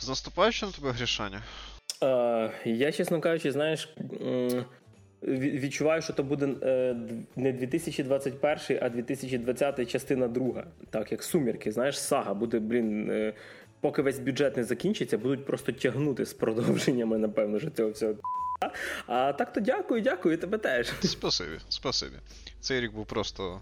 З наступаючим тебе грішання? Е, Я, чесно кажучи, знаєш. Відчуваю, що це буде е, не 2021, а 2020 частина друга. Так як сумірки, знаєш, сага буде, блін, е, поки весь бюджет не закінчиться, будуть просто тягнути з продовженнями, напевно, що цього всього. А так то дякую, дякую, тебе теж. Спасибі, спасибі. Цей рік був просто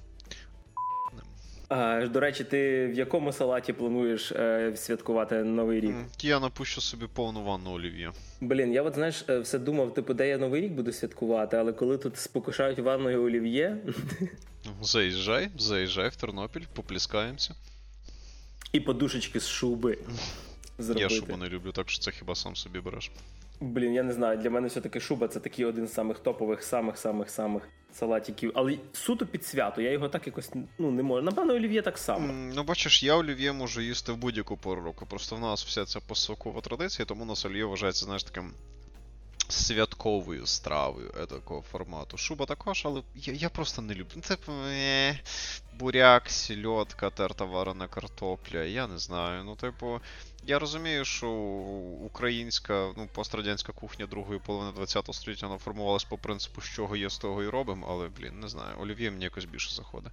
а, До речі, ти в якому салаті плануєш е, святкувати новий рік? Я напущу собі повну ванну олів'є. Блін, я от знаєш, е, все думав, типу, де я новий рік буду святкувати, але коли тут спокушають ванною олів'є. Заїжджай, заїжджай в Тернопіль, попліскаємося. І подушечки з шуби. Зробити. Я шубу не люблю, так що це хіба сам собі береш. Блін, я не знаю. Для мене все-таки шуба це такий один з самих топових, самих-самих-самих салатиків. Але суто під свято, я його так якось ну не можу. Напевно, олів'є так само. Mm, ну, бачиш, я олів'є можу їсти в будь-яку пору року. Просто в нас вся ця посокова традиція, тому у нас олів'є вважається, знаєш, таким. Святковою стравою такого формату. Шуба також, але я я просто не люблю. Типу, е, буряк, сільотка, терта варена картопля. Я не знаю. Ну, типу, я розумію, що українська, ну, пострадянська кухня другої половини ХХ століття вона формувалась по принципу, з чого є, з того і робимо, але, блін, не знаю, олів'є мені якось більше заходить.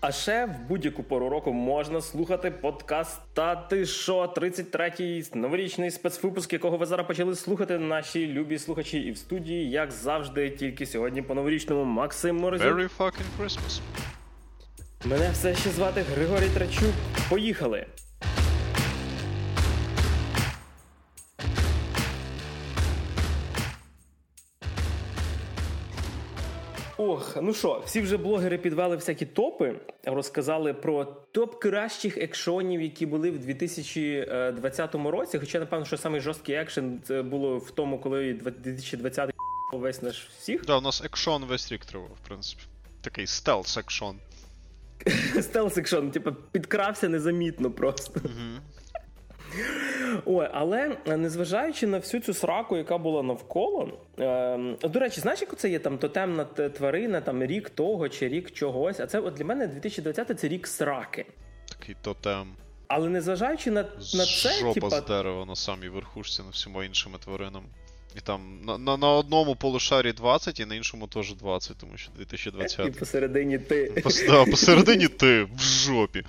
А ще в будь-яку пору року можна слухати подкаст «Та ти шо?» 33-й новорічний спецвипуск, якого ви зараз почали слухати наші любі слухачі, і в студії, як завжди, тільки сьогодні по новорічному Максим Морозюк. Merry fucking Christmas. Мене все ще звати Григорій Трачук. Поїхали! Ох, ну що, всі вже блогери підвели всякі топи, розказали про топ кращих екшонів, які були в 2020 році. Хоча, напевно, що самий жорсткий екшен це було в тому, коли 2020 весь наш всіх. Да, у нас екшон весь рік тривав, в принципі. Такий стелс екшон. Стелс екшон, типу, підкрався незамітно просто. Угу. Ой, але е, незважаючи на всю цю сраку, яка була навколо. Е, До речі, знаєш, як це є там тотемна тварина, там рік того чи рік чогось. А це от для мене 2020 це рік сраки. Такий тотем. Але незважаючи на на це. Жопа тіпа... з дерева на самій верхушці, на всіма іншими тваринами. І там на на, на одному полушарі 20, і на іншому теж 20, тому що 2020. І посередині ти. Пос, да, посередині ти в жопі.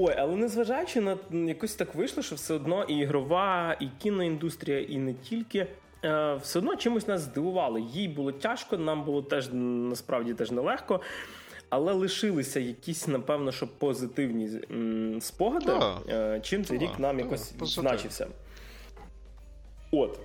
Ой, але незважаючи на якось так вийшло, що все одно і ігрова, і кіноіндустрія, і не тільки. Е, все одно чимось нас здивували. Їй було тяжко, нам було теж насправді теж нелегко. Але лишилися якісь, напевно, що позитивні спогади, а, чим цей рік нам якось значився. От.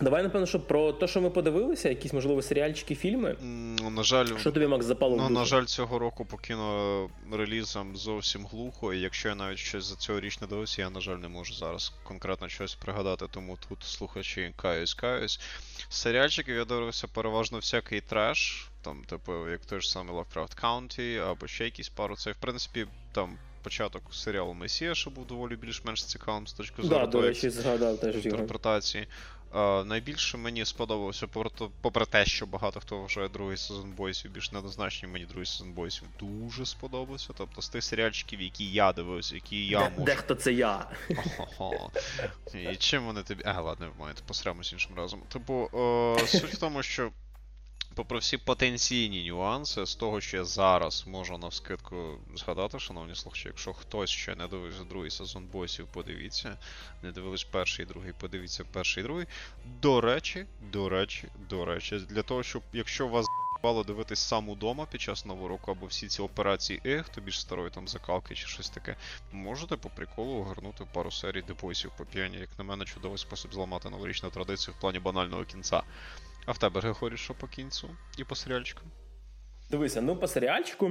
Давай, напевно, що про те, що ми подивилися, якісь, можливо, серіальчики, фільми. Ну, на жаль, Що тобі Макс запало? Ну, на жаль, цього року по кінорелізам зовсім глухо, і якщо я навіть щось за цьогоріч не дивився, я, на жаль, не можу зараз конкретно щось пригадати, тому тут слухачі каюсь, каюсь. Серіальчиків я дивився переважно всякий треш, там, типу, як той ж самий Lovecraft County, або ще якісь пару. Це, в принципі, там. Початок серіалу Месія, що був доволі більш-менш цікавим з точки зору да, до речі, згадав теж інтерпретації. Uh, найбільше мені сподобався, попри те, що багато хто вважає другий сезон бойсів більш неоднозначний, мені другий сезон бойсів дуже сподобався. Тобто з тих серіальчиків, які я дивився, які я можу. Дехто це я. І чим вони тобі. А, ладно, маєте, посремось іншим разом. Типу, uh, суть в тому, що попри всі потенційні нюанси, з того, що я зараз можу навскидку згадати, шановні слухачі, якщо хтось ще не дивився другий сезон босів, подивіться. Не дивились перший і другий, подивіться перший і другий. До речі, до речі, до речі, для того, щоб якщо вас Бало дивитись сам удома під час нового року або всі ці операції ех, то більш старої там закалки чи щось таке, можете по приколу огорнути пару серій депойсів по п'яні. Як на мене, чудовий спосіб зламати новорічну традицію в плані банального кінця. А в тебе, Григорій, що по кінцю і по серіальчику? Дивися, ну по серіальчику,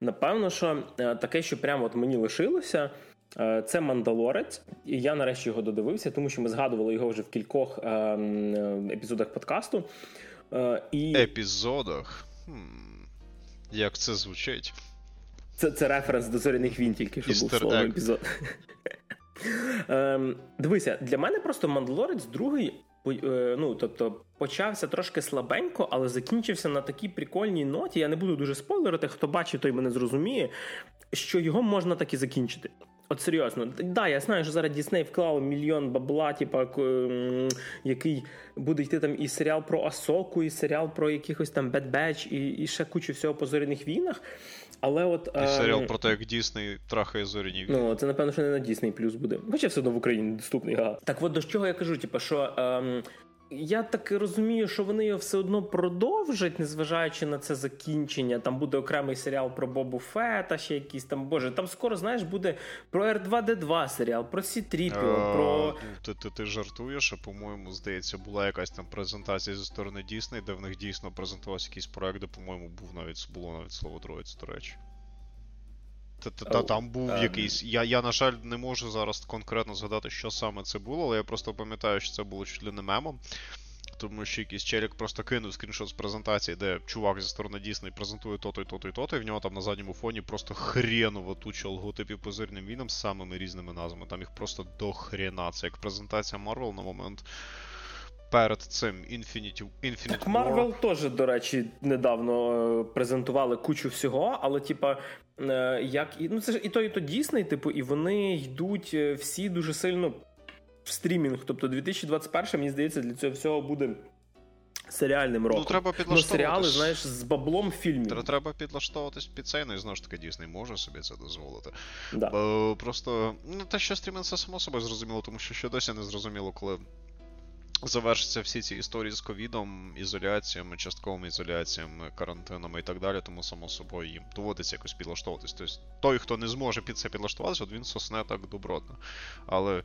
напевно, що е, таке, що прямо от мені лишилося. Е, це Мандалорець, і я нарешті його додивився, тому що ми згадували його вже в кількох е, епізодах подкасту. І... Епізодах? Хм. Як це звучить? Це це референс до зоряних він тільки що був слово епізод. Ем, дивися, для мене просто Мандалорець другий ну, тобто почався трошки слабенько, але закінчився на такій прикольній ноті. Я не буду дуже спойлерити, хто бачив, той мене зрозуміє, що його можна так і закінчити. От серйозно, да, я знаю, що зараз Дісней вклав мільйон бабла, типа який буде йти там і серіал про Асоку, і серіал про якихось там Bad Batch, і і ще кучу всього по зоряних війнах. Але от і серіал ем... про те, як Дісней трахає зоряні війни. Ну це напевно, що не на Дісней плюс буде. Хоча все одно в Україні доступний. Га. Так, от до чого я кажу, типу, що. Ем... Я так розумію, що вони його все одно продовжать, незважаючи на це закінчення. Там буде окремий серіал про Бобу Фета, ще якийсь там. Боже, там скоро, знаєш, буде про R2D2 серіал, про Сітріпіо, про. Ну, ти, ти ти, жартуєш, а по-моєму, здається, була якась там презентація зі сторони Дісней, де в них дійсно презентувався якийсь проект, де, по-моєму, був навіть було навіть слово Троїць, до речі. Та там був um, якийсь. Я, я, на жаль, не можу зараз конкретно згадати, що саме це було, але я просто пам'ятаю, що це було чуть ли не мемом. Тому що якийсь челік просто кинув скріншот з презентації, де чувак зі сторони Дісней презентує то-то і то-то і то-то, і в нього там на задньому фоні просто хреново туча логотипів по зорним війнам з самими різними назвами. Там їх просто до хрена. Це як презентація Marvel на момент. Перед цим Infinity Infinity Так, Marvel теж, до речі, недавно е, презентували кучу всього, але, типа, Е, як і ну це ж і то, і то Дісней, типу, і вони йдуть е, всі дуже сильно в стрімінг. Тобто 2021, мені здається, для цього всього буде. Серіальним роком. Ну, треба підлаштовуватись. Ну, серіали, знаєш, з баблом фільмів. Треба підлаштовуватись під це, ну і знову ж таки, Дісней може собі це дозволити. Да. Бо Просто ну, те, що стрімінг, це само собою зрозуміло, тому що ще досі не зрозуміло, коли завершаться всі ці історії з ковідом, ізоляціями, частковими ізоляціями, карантинами і так далі, тому само собою їм доводиться якось підлаштовуватись. Тобто той, хто не зможе під це підлаштуватися, от він сосне так добротно. Але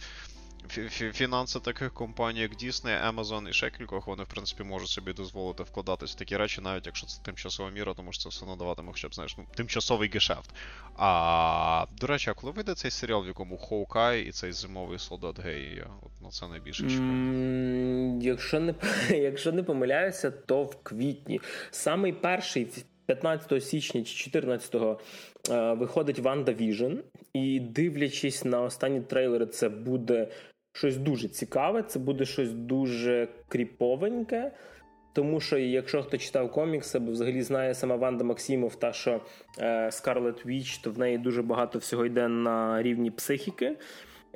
фінанси таких компаній, як Disney, Amazon і ще кількох, вони, в принципі, можуть собі дозволити вкладатись в такі речі, навіть якщо це тимчасова міра, тому що це все надаватиме, хоча б знаєш, ну, тимчасовий гешефт. А до речі, а коли вийде цей серіал, в якому Хоукай і цей зимовий солдат Гей, я от на це найбільше чекаю. Mm, якщо не якщо не помиляюся, то в квітні. Самий перший 15 січня чи 14-го е, виходить Ванда Віжн, і дивлячись на останні трейлери, це буде щось дуже цікаве, це буде щось дуже кріповеньке. Тому що, якщо хто читав комікси, або взагалі знає сама Ванда Максимов, та що Скарлет Віч, то в неї дуже багато всього йде на рівні психіки.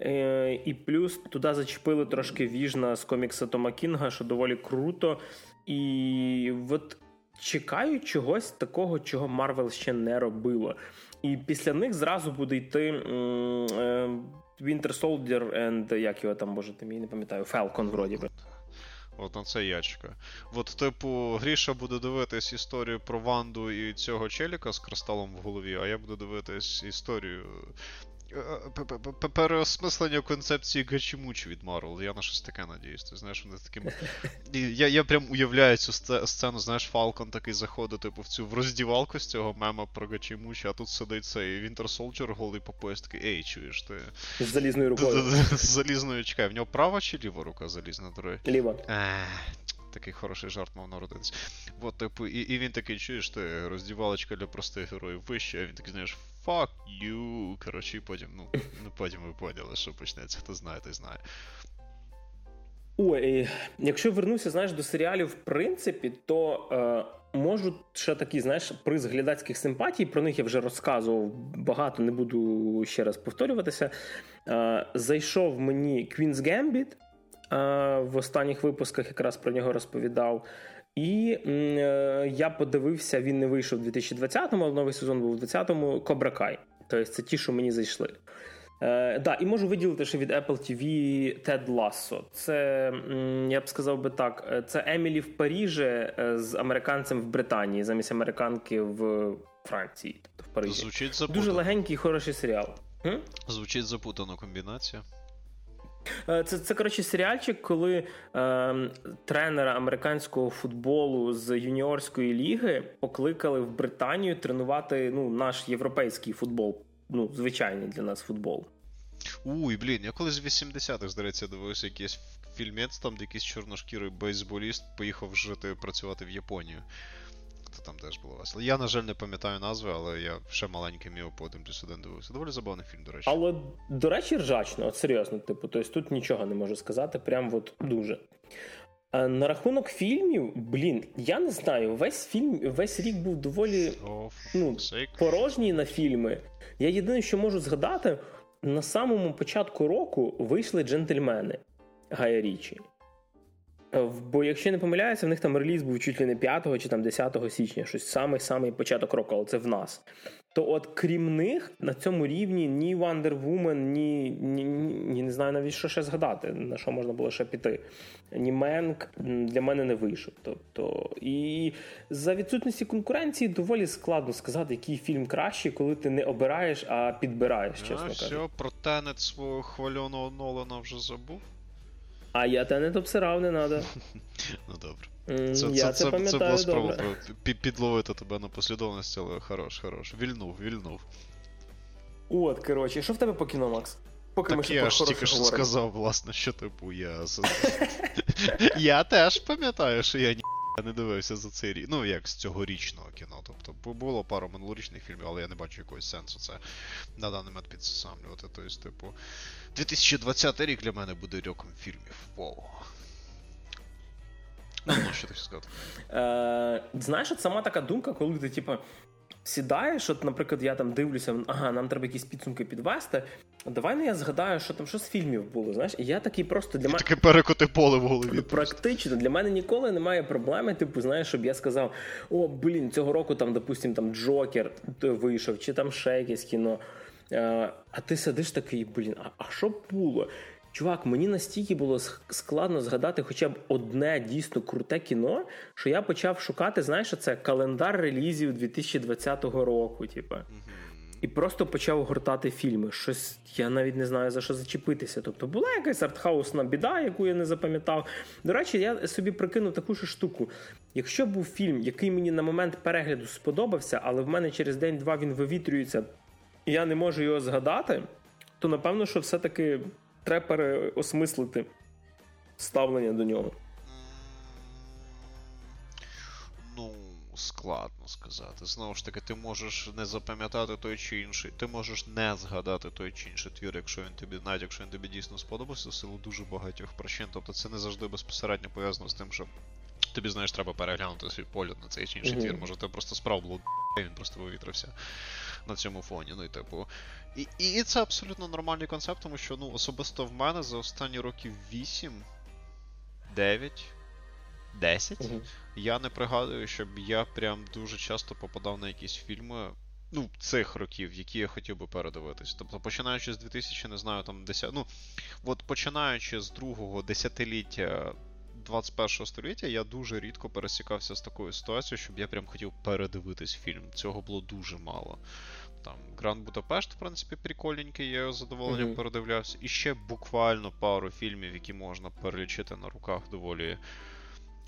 Е, І плюс туди зачепили трошки Віжна з комікса Тома Кінга, що доволі круто. І от чекаю чогось такого, чого Марвел ще не робило. І після них зразу буде йти. Е, Winter Soldier and як його там, боже, я не пам'ятаю, Falcon вроді би. От на це ячка. От, типу, Гріша буде дивитись історію про Ванду і цього челіка з кристалом в голові, а я буду дивитись історію переосмислення концепції Гачімуч від Марвел. Я на щось таке надіюсь. Ти знаєш, вони таким. Я я прям уявляю цю сцену, знаєш, Фалкон такий заходить, типу, в цю в роздівалку з цього мема про Гачімуча, а тут сидить цей Winter Soldier голий по пояс такий, ей, чуєш ти. З залізною рукою. З залізною чекай, в нього права чи ліва рука залізна, дорогі? Ліва. Такий хороший жарт мав народитися. От, типу, і і він такий, чуєш, ти роздівалочка для простих героїв вище, а він такий, знаєш, fuck you. Коротше, потім, ну, ну потім ви поняли, що почнеться, хто знає, той знає. Ой, якщо вернуся, знаєш, до серіалів, в принципі, то е, можу ще такі, знаєш, приз глядацьких симпатій, про них я вже розказував багато, не буду ще раз повторюватися. Е, Зайшов мені Queen's Gambit, е, в останніх випусках якраз про нього розповідав. І е, я подивився, він не вийшов у 2020-му, але новий сезон був у 2020-му Кобра Кай. Тобто це ті, що мені зайшли. Е, да, І можу виділити ще від Apple TV Тед Лассо. Це, я б сказав би так, е, це Емілі в Парижі е, з американцем в Британії, замість американки в Франції, тобто в Парижі. Звучить запутано. Дуже легенький і хороший серіал. Хм? Звучить запутано комбінація. Е, це це коротше серіальчик, коли е, тренера американського футболу з юніорської ліги покликали в Британію тренувати ну, наш європейський футбол. Ну, звичайний для нас футбол. Уй, блін, я колись в 80-х, здається, дивився якийсь фільмець, там де якийсь чорношкірий бейсболіст поїхав жити працювати в Японію то там теж було весело. Я, на жаль, не пам'ятаю назви, але я ще маленький міг по 1 плюс 1 дивився. Доволі забавний фільм, до речі. Але, до речі, ржачно, от серйозно, типу, тобто тут нічого не можу сказати, прям от дуже. На рахунок фільмів, блін, я не знаю, весь фільм, весь рік був доволі ну, порожній на фільми. Я єдине, що можу згадати, на самому початку року вийшли джентльмени Гая Річі. Е, бо, якщо не помиляюся, в них там реліз був чуть ли не 5 чи там 10 січня, щось самий-самий початок року, але це в нас. То от крім них на цьому рівні ні Wonder Woman, ні, ні, ні не знаю навіть що ще згадати, на що можна було ще піти. Ні Менк для мене не вийшов. Тобто, і за відсутності конкуренції доволі складно сказати, який фільм кращий, коли ти не обираєш, а підбираєш, чесно а, кажучи. все, про тенет свого хвальоного Нолана вже забув. А я тенет обсирав, не треба. Ну добре. Це я це, це, це, пам'ятаю це було спроба підловити тебе на послідовності, але хорош, хорош. Вільнув, вільнув. От, коротше, що в тебе по кіно, Макс? Поки так ми я ж тільки що сказав, власне, що типу я. я теж пам'ятаю, що я ні не дивився за цей рік. Ну, як з цьогорічного кіно. Тобто було пару минулорічних фільмів, але я не бачу якогось сенсу це на даний момент підсамлювати. Тобто, типу, 2020 рік для мене буде роком фільмів. Вау. Ну, що ти сказати? Е, Знаєш, сама така думка, коли ти, типу, сідаєш, от, наприклад, я там дивлюся, ага, нам треба якісь підсумки підвести. Давай ну я згадаю, що там що з фільмів було. Знаєш, і я такий просто для мене. Таке перекоти поле в голові. Ну, практично для мене ніколи немає проблеми. Типу, знаєш, щоб я сказав: о, блін, цього року там, допустим, там Джокер вийшов, чи там ще якесь кіно. Е, а ти сидиш такий, блін, а, а що було? Чувак, мені настільки було складно згадати хоча б одне дійсно круте кіно, що я почав шукати, знаєш, це календар релізів 2020 року, типу. І просто почав гортати фільми. Щось я навіть не знаю за що зачепитися. Тобто була якась артхаусна біда, яку я не запам'ятав. До речі, я собі прикинув таку ж штуку. Якщо був фільм, який мені на момент перегляду сподобався, але в мене через день-два він вивітрюється, і я не можу його згадати, то напевно, що все-таки треба переосмислити ставлення до нього. Ну, складно сказати. Знову ж таки, ти можеш не запам'ятати той чи інший, ти можеш не згадати той чи інший твір, якщо він тобі, навіть якщо він тобі дійсно сподобався, в силу дуже багатьох причин. Тобто це не завжди безпосередньо пов'язано з тим, що тобі, знаєш, треба переглянути свій погляд на цей чи інший твір. Може, ти просто справ було він просто вивітрився на цьому фоні. Ну і типу. І і це абсолютно нормальний концепт, тому що ну, особисто в мене за останні років 8, 9, 10 угу. я не пригадую, щоб я прям дуже часто попадав на якісь фільми. Ну, цих років, які я хотів би передивитись. Тобто, починаючи з 2000, не знаю, там 10. Ну, от починаючи з другого десятиліття 21 століття, я дуже рідко пересікався з такою ситуацією, щоб я прям хотів передивитись фільм. Цього було дуже мало. Там Гранд Будапешт, в принципі, прикольненький, я його з задоволенням mm-hmm. передивлявся. І ще буквально пару фільмів, які можна перелічити на руках доволі.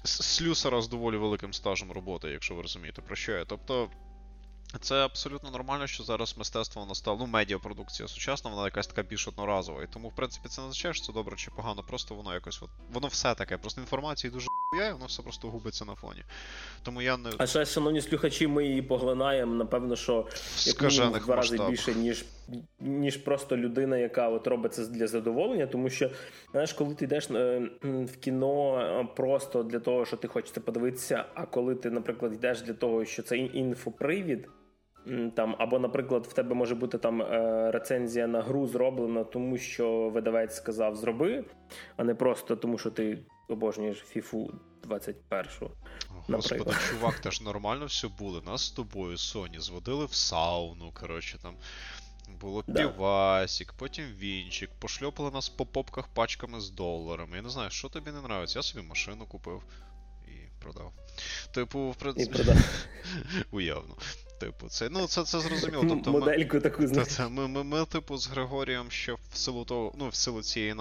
Слюсара з доволі великим стажем роботи, якщо ви розумієте, про що я. Тобто. Це абсолютно нормально, що зараз мистецтво воно стало, ну, медіапродукція сучасна, вона якась така більш одноразова. І тому, в принципі, це не означає, що це добре чи погано, просто воно якось от, воно все таке. Просто інформації дуже хуяє, воно все просто губиться на фоні. Тому я не. А ще, шановні слухачі, ми її поглинаємо, напевно, що як мінімум в два рази більше, ніж ніж просто людина, яка от робить це для задоволення. Тому що, знаєш, коли ти йдеш е, в кіно е, просто для того, що ти хочеш подивитися, а коли ти, наприклад, йдеш для того, що це інфопривід. Там, Або, наприклад, в тебе може бути там е, рецензія на гру зроблена, тому що видавець сказав зроби, а не просто тому, що ти обожнюєш фіфу 21. Господи, чувак, теж нормально все було. Нас з тобою Соні зводили в сауну. коротше там. Було да. півасік, потім вінчик, пошльопали нас по попках пачками з доларами. Я не знаю, що тобі не нравиться. Я собі машину купив і продав. Типу, в принципі. Уявно. Типу, це ну це це зрозуміло. Тобто Модельку ми, таку знаєш. Ми, ми, ми, типу, з Григорієм ще в силу того, ну, в силу цієї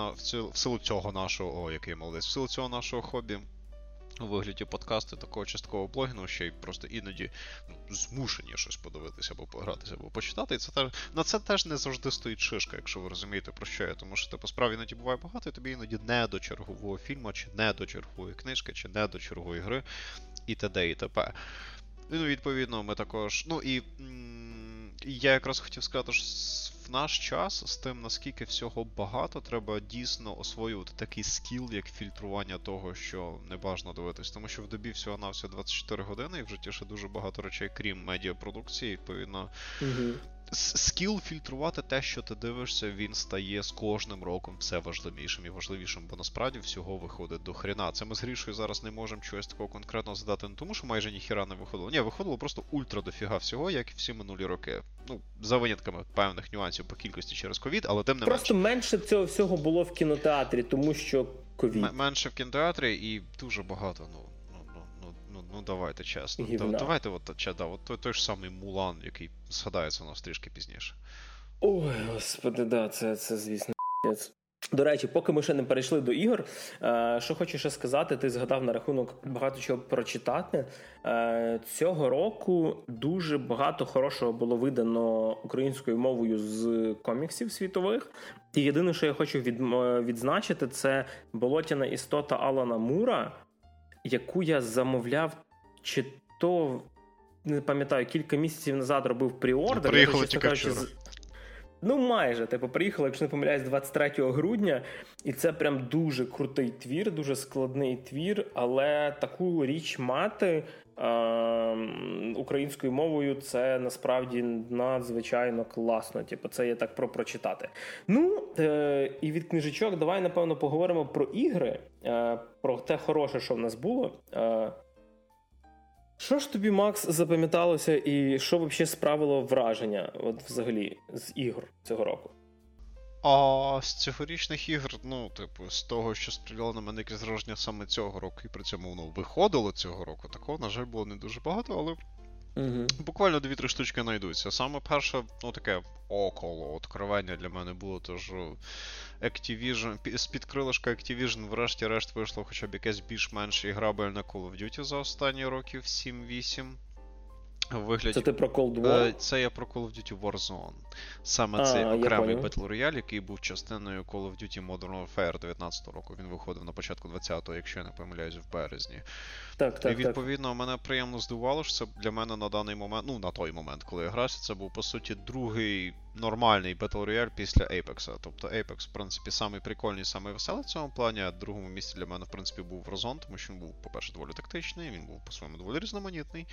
в силу цього нашого, о, який молодець, в силу цього нашого хобі. У вигляді подкасту такого часткового блогінгу, ще й просто іноді ну, змушені щось подивитися або погратися, або почитати. І це теж на це теж не завжди стоїть шишка, якщо ви розумієте, про що я. Тому що типу, справді іноді буває багато, і тобі іноді не до чергового фільму, чи не до чергової книжки, чи не до чергової гри, і т.д. і т.п. Ну, відповідно, ми також. Ну і я якраз хотів сказати, що в наш час з тим, наскільки всього багато, треба дійсно освоювати такий скіл, як фільтрування того, що не бажано дивитись. Тому що в добі всього на всього 24 години, і в житті ще дуже багато речей, крім медіапродукції, відповідно. Угу. Скіл фільтрувати те, що ти дивишся, він стає з кожним роком все важливішим і важливішим, бо насправді всього виходить до хрена. Це ми з Грішою зараз не можемо чогось такого конкретно задати, не тому що майже ніхіра не виходило. Ні, виходило просто ультра дофіга всього, як і всі минулі роки. Ну, за винятками певних нюансів по кількості через ковід, але тим не просто менше. менше цього всього було в кінотеатрі, тому що ковід. Менше в кінотеатрі і дуже багато, ну. Ну, ну давайте чесно. Гівна. Давайте, от, ча, да, от той, той ж самий Мулан, який згадається у нас трішки пізніше. Ой, господи, да, це, це звісно. До речі, поки ми ще не перейшли до ігор, е, що хочу ще сказати, ти згадав на рахунок багато чого прочитати. Е, цього року дуже багато хорошого було видано українською мовою з коміксів світових. І єдине, що я хочу відзначити, це болотяна істота Алана Мура, яку я замовляв, чи то не пам'ятаю, кілька місяців назад робив пріордер. Приїхали тільки вчора. Ну, майже, типу, приїхали, якщо не помиляюсь, 23 грудня, і це прям дуже крутий твір, дуже складний твір, але таку річ мати е- українською мовою це насправді надзвичайно класно. Типу, це є так про прочитати. Ну е- і від книжечок давай напевно поговоримо про ігри, е- про те хороше, що в нас було. Е- що ж тобі, Макс, запам'яталося, і що взагалі справило враження от взагалі з ігор цього року? А з цьогорічних ігор, ну, типу, з того, що стріляло на мене якесь враження саме цього року, і при цьому воно виходило цього року, такого, на жаль, було не дуже багато, але Угу. буквально 2-3 штучки знайдуться. Саме перше, ну таке около откровення для мене було, то що Activision, з-під крилишка Activision, врешті-решт вийшло хоча б якесь більш-менш іграбельне Call of Duty за останні років 7-8. Вигляді... Це ти про Cold War? Це я про Call of Duty Warzone. Саме а, цей окремий Battle Royale, який був частиною Call of Duty Modern Warfare 19-го року. Він виходив на початку 20-го, якщо я не помиляюсь, в березні. Так, так, І відповідно так. мене приємно здивувало, що це для мене на даний момент, ну на той момент, коли я грався, це був по суті другий нормальний Battle Royale після Apex. Тобто Apex, в принципі, самий прикольний, самий веселий в цьому плані. А в другому місці для мене, в принципі, був Warzone, тому що він був, по-перше, доволі тактичний, він був по-своєму доволі різноманітний.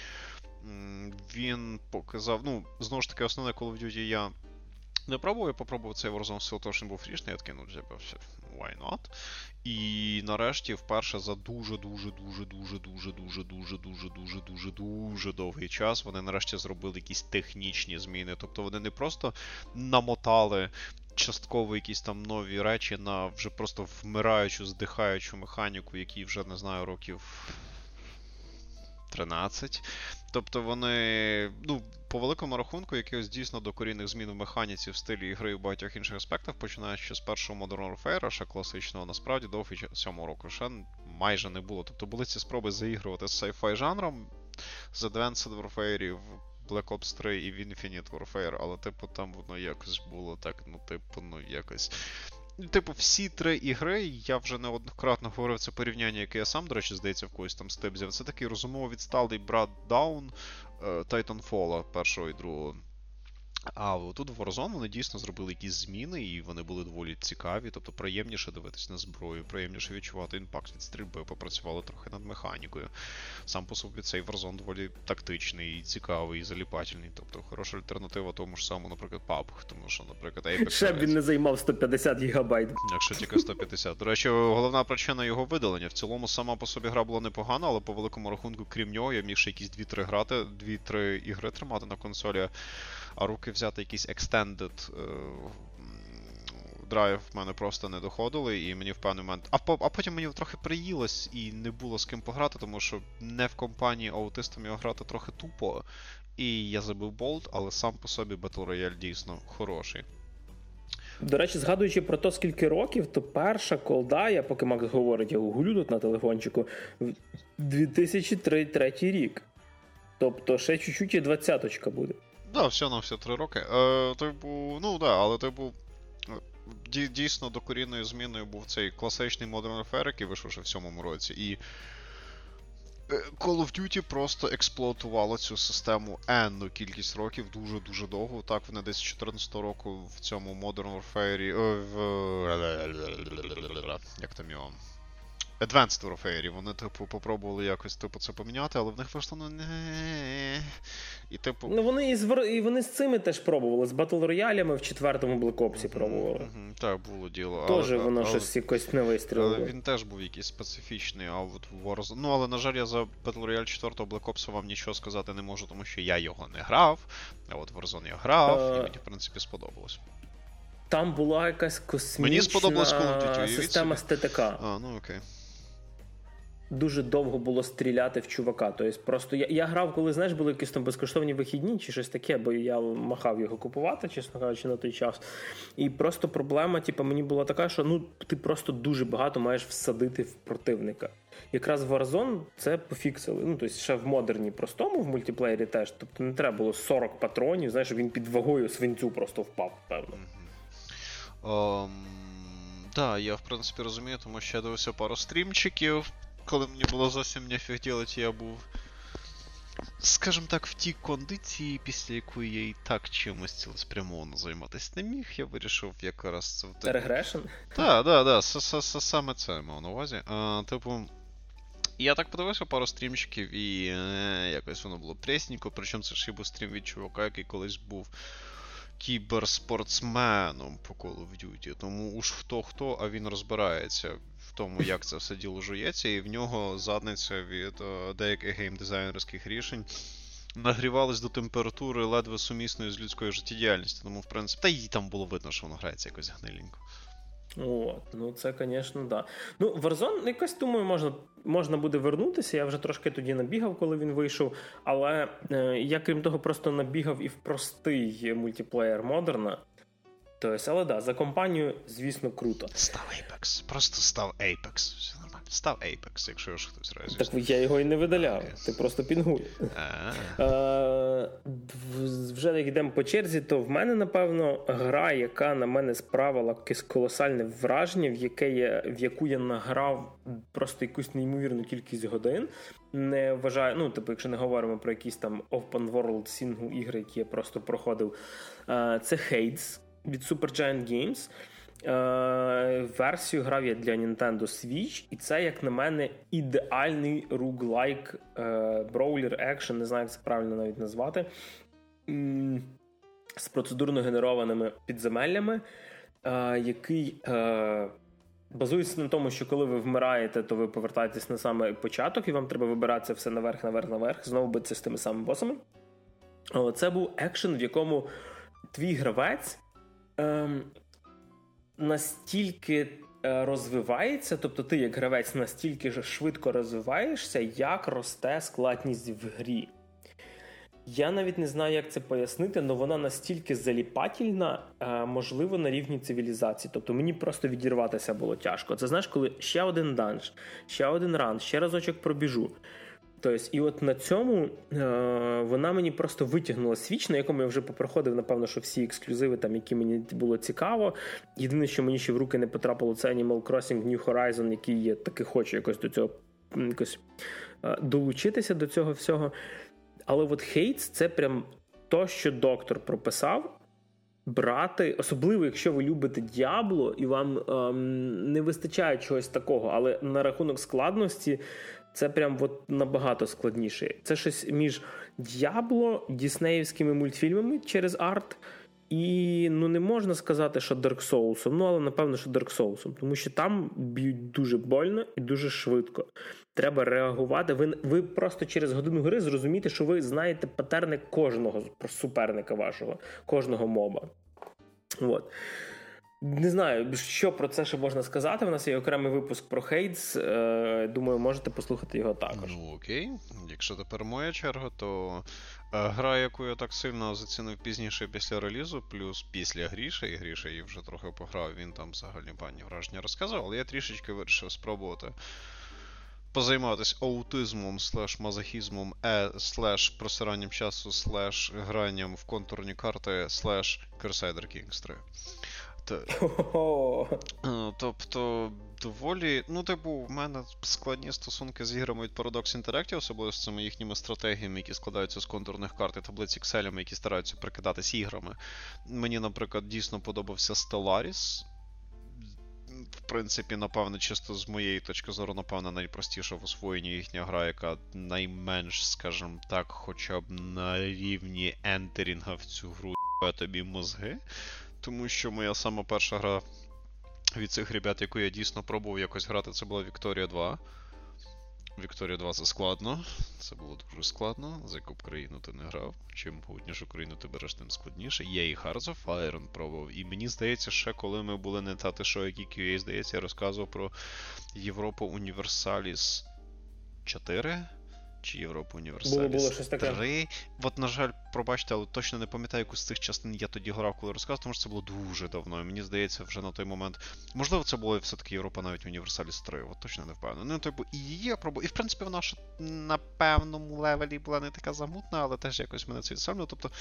Він показав, ну, знову ж таки, основне Call of Duty я не пробував, я попробував цей Warzone сил, тому що він був фрішний, я такий, ну, типу, why not? І нарешті, вперше за дуже-дуже, дуже, дуже, дуже, дуже, дуже, дуже, дуже, дуже, дуже довгий час вони нарешті зробили якісь технічні зміни. Тобто вони не просто намотали. Частково якісь там нові речі на вже просто вмираючу, здихаючу механіку, якій вже не знаю років 13. Тобто вони, ну, по великому рахунку, якихось дійсно докорінних змін в механіці, в стилі ігри і в багатьох інших аспектах, починаючи з першого Modern Warfare, ще класичного, насправді довгий цьому року ще майже не було. Тобто були ці спроби заігрувати з sci-fi жанром з Advanced Warfare, в Black Ops 3 і в Infinite Warfare, але, типу, там воно якось було так, ну, типу, ну, якось. Типу, всі три ігри, я вже неоднократно говорив це порівняння, яке я сам, до речі, здається, в когось там стебзів. Це такий розумово відсталий брат Даун Тайтанфола першого і другого. А тут в Warzone вони дійсно зробили якісь зміни, і вони були доволі цікаві, тобто приємніше дивитись на зброю, приємніше відчувати impact від стрільби, попрацювали трохи над механікою. Сам по собі цей Warzone доволі тактичний, і цікавий, і заліпательний. Тобто хороша альтернатива тому ж самому, наприклад, PUBG, тому що, наприклад, Apex... Ще б він не займав 150 гігабайт. Якщо тільки 150. До речі, головна причина його видалення. В цілому сама по собі гра була непогана, але по великому рахунку, крім нього, я міг ще якісь 2-3 грати, 2-3 ігри тримати на консолі а руки взяти якийсь extended драйв в мене просто не доходили, і мені в певний момент. А по... а потім мені трохи приїлось і не було з ким пограти, тому що не в компанії аутистам його грати трохи тупо. І я забив болт, але сам по собі Battle Royale дійсно хороший. До речі, згадуючи про то, скільки років, то перша колда, я поки Макс говорить, я гуглю тут на телефончику, 2003 рік. Тобто ще чуть-чуть і двадцяточка буде. Да, все на все три роки. Е, Типу, ну да, але типу. Дійсно докорінною зміною був цей класичний Modern Warfare, який вийшов ще в сьомому році. І Call of Duty просто експлуатувало цю систему енну кількість років дуже-дуже довго. Так, вони десь з 14 року в цьому Modern Warfare. В... Як там його? Advanced Warfare, вони, типу, попробували якось типу, це поміняти, але в них вийшло ну не. І, типу... Ну вони і з і вони з цими теж пробували. З Battle роялями в четвертому Ops пробували. Mm-hmm. Так, було діло. Теж воно але, щось якось не вистрілило. Але він теж був якийсь специфічний, а от Warzone. Ну, але, на жаль, я за Battle Royale 4 Black Ops вам нічого сказати не можу, тому що я його не грав. А от Warzone я грав, uh... і мені, в принципі, сподобалось. Там була якась космічна Мені сподобалась система з ТТК. А, ну окей дуже довго було стріляти в чувака. Тобто просто я я грав, коли знаєш, були якісь там безкоштовні вихідні чи щось таке, бо я махав його купувати, чесно кажучи, на той час. І просто проблема, типу, мені була така, що ну ти просто дуже багато маєш всадити в противника. Якраз Warzone це пофіксили. Ну, тобто ще в модерні простому, в мультиплеєрі теж. Тобто не треба було 40 патронів, знаєш, щоб він під вагою свинцю просто впав, певно. Um, да, я в принципі розумію, тому що я дивився пару стрімчиків коли мені було зовсім нефіг ділати, я був. Скажімо так, в тій кондиції, після якої я і так чимось цілеспрямовано займатися не міг, я вирішив якраз це в Регрешн? Так, так, так, саме це я мав на увазі. А, Типу, я так подивився пару стрімчиків, і е, якось воно було пресненько, причому це ще був стрім від чувака, який колись був кіберспортсменом по Call of Duty. Тому уж хто хто, а він розбирається тому, як це все діло жується, і в нього задниця від е, деяких геймдизайнерських рішень нагрівалась до температури ледве сумісної з людською життєдіяльністю. Тому, в принципі, та їй там було видно, що воно грається якось гнилінько. От, ну це, звісно, да. Ну, Warzone, якось думаю, можна можна буде вернутися. Я вже трошки тоді набігав, коли він вийшов. Але е, я, крім того, просто набігав і в простий мультиплеєр модерна. Тобто, але да, за компанію, звісно, круто. Став Apex. Просто став Apex. Все нормально. Став Apex, якщо ж хтось разі. Так я його і не видаляв. Okay. Ти просто пінгуєш. Е, вже як йдемо по черзі, то в мене, напевно, гра, яка на мене справила якесь колосальне враження, в яке я, в яку я награв просто якусь неймовірну кількість годин. Не вважаю, ну, типу, якщо не говоримо про якісь там open world сінгл ігри, які я просто проходив. Е, це Hades від Supergiant Games. Е, Версію грав я для Nintendo Switch, і це, як на мене, ідеальний roguelike brawler екшен, не знаю, як це правильно навіть назвати. З процедурно генерованими підземеллями, е, який е, базується на тому, що коли ви вмираєте, то ви повертаєтесь на саме початок, і вам треба вибиратися все наверх, наверх, наверх, знову битися з тими самими босами. Це був екшен, в якому твій гравець ем, настільки е, розвивається, тобто ти, як гравець, настільки ж швидко розвиваєшся, як росте складність в грі. Я навіть не знаю, як це пояснити, але вона настільки заліпательна, е, можливо, на рівні цивілізації. Тобто мені просто відірватися було тяжко. Це знаєш, коли ще один данж, ще один run, ще разочок пробіжу. Тобто, і от на цьому е, вона мені просто витягнула Switch, на якому я вже попроходив, напевно, що всі ексклюзиви, там, які мені було цікаво. Єдине, що мені ще в руки не потрапило, це Animal Crossing New Horizon, який я таки хочу якось до цього якось е, долучитися до цього всього. Але от Hades це прям то, що доктор прописав. Брати, особливо, якщо ви любите Діабло і вам ем, не вистачає чогось такого, але на рахунок складності це прям от набагато складніше. Це щось між Діабло, Діснеївськими мультфільмами через арт. І ну не можна сказати, що Dark Souls, ну але напевно, що Dark Souls, тому що там б'ють дуже больно і дуже швидко. Треба реагувати. Ви ви просто через годину гри зрозумієте, що ви знаєте патерни кожного суперника вашого, кожного моба. От. Не знаю, що про це ще можна сказати. У нас є окремий випуск про Hades. Е, думаю, можете послухати його також. Ну окей. Якщо тепер моя черга, то е, гра, яку я так сильно зацінив пізніше після релізу, плюс після Гріша, і Гріша її вже трохи пограв, він там взагалі пані враження розказував, але я трішечки вирішив спробувати. Позайматися аутизмом, слеш мазохізмом, е, слеш просиранням часу, слеш гранням в контурні карти, слеш Crusader Kings 3. Е, тобто, доволі. Ну, типу, в мене складні стосунки з іграми від Paradox Interactive, особливо з цими їхніми стратегіями, які складаються з контурних карт і таблиць Excel, які стараються прикидатись іграми. Мені, наприклад, дійсно подобався Stellaris. В принципі, напевно, чисто з моєї точки зору, напевно, найпростіша в освоєнні їхня гра, яка найменш, скажімо так, хоча б на рівні ентерінга в цю гру тобі мозги. Тому що моя сама перша гра від цих ребят, яку я дійсно пробував якось грати, це була Вікторія 2. Вікторія 2 це складно. Це було дуже складно. За яку б країну ти не грав. Чим гутнішу країну ти береш, тим складніше. Я і Hearts of Iron пробував. І мені здається, ще коли ми були не тати шо, які QA, здається, я розказував про Європу Універсаліс 4 чи Європа Універсаліс було, було щось таке. 3. От, на жаль, пробачте, але точно не пам'ятаю, яку з цих частин я тоді грав, коли розказував, тому що це було дуже давно. І мені здається, вже на той момент. Можливо, це було все-таки Європа навіть Універсаліс 3, от точно не впевнений. Ну, типу, і її я пробував. І в принципі, вона ще на певному левелі була не така замутна, але теж якось мене це відсамлює. Тобто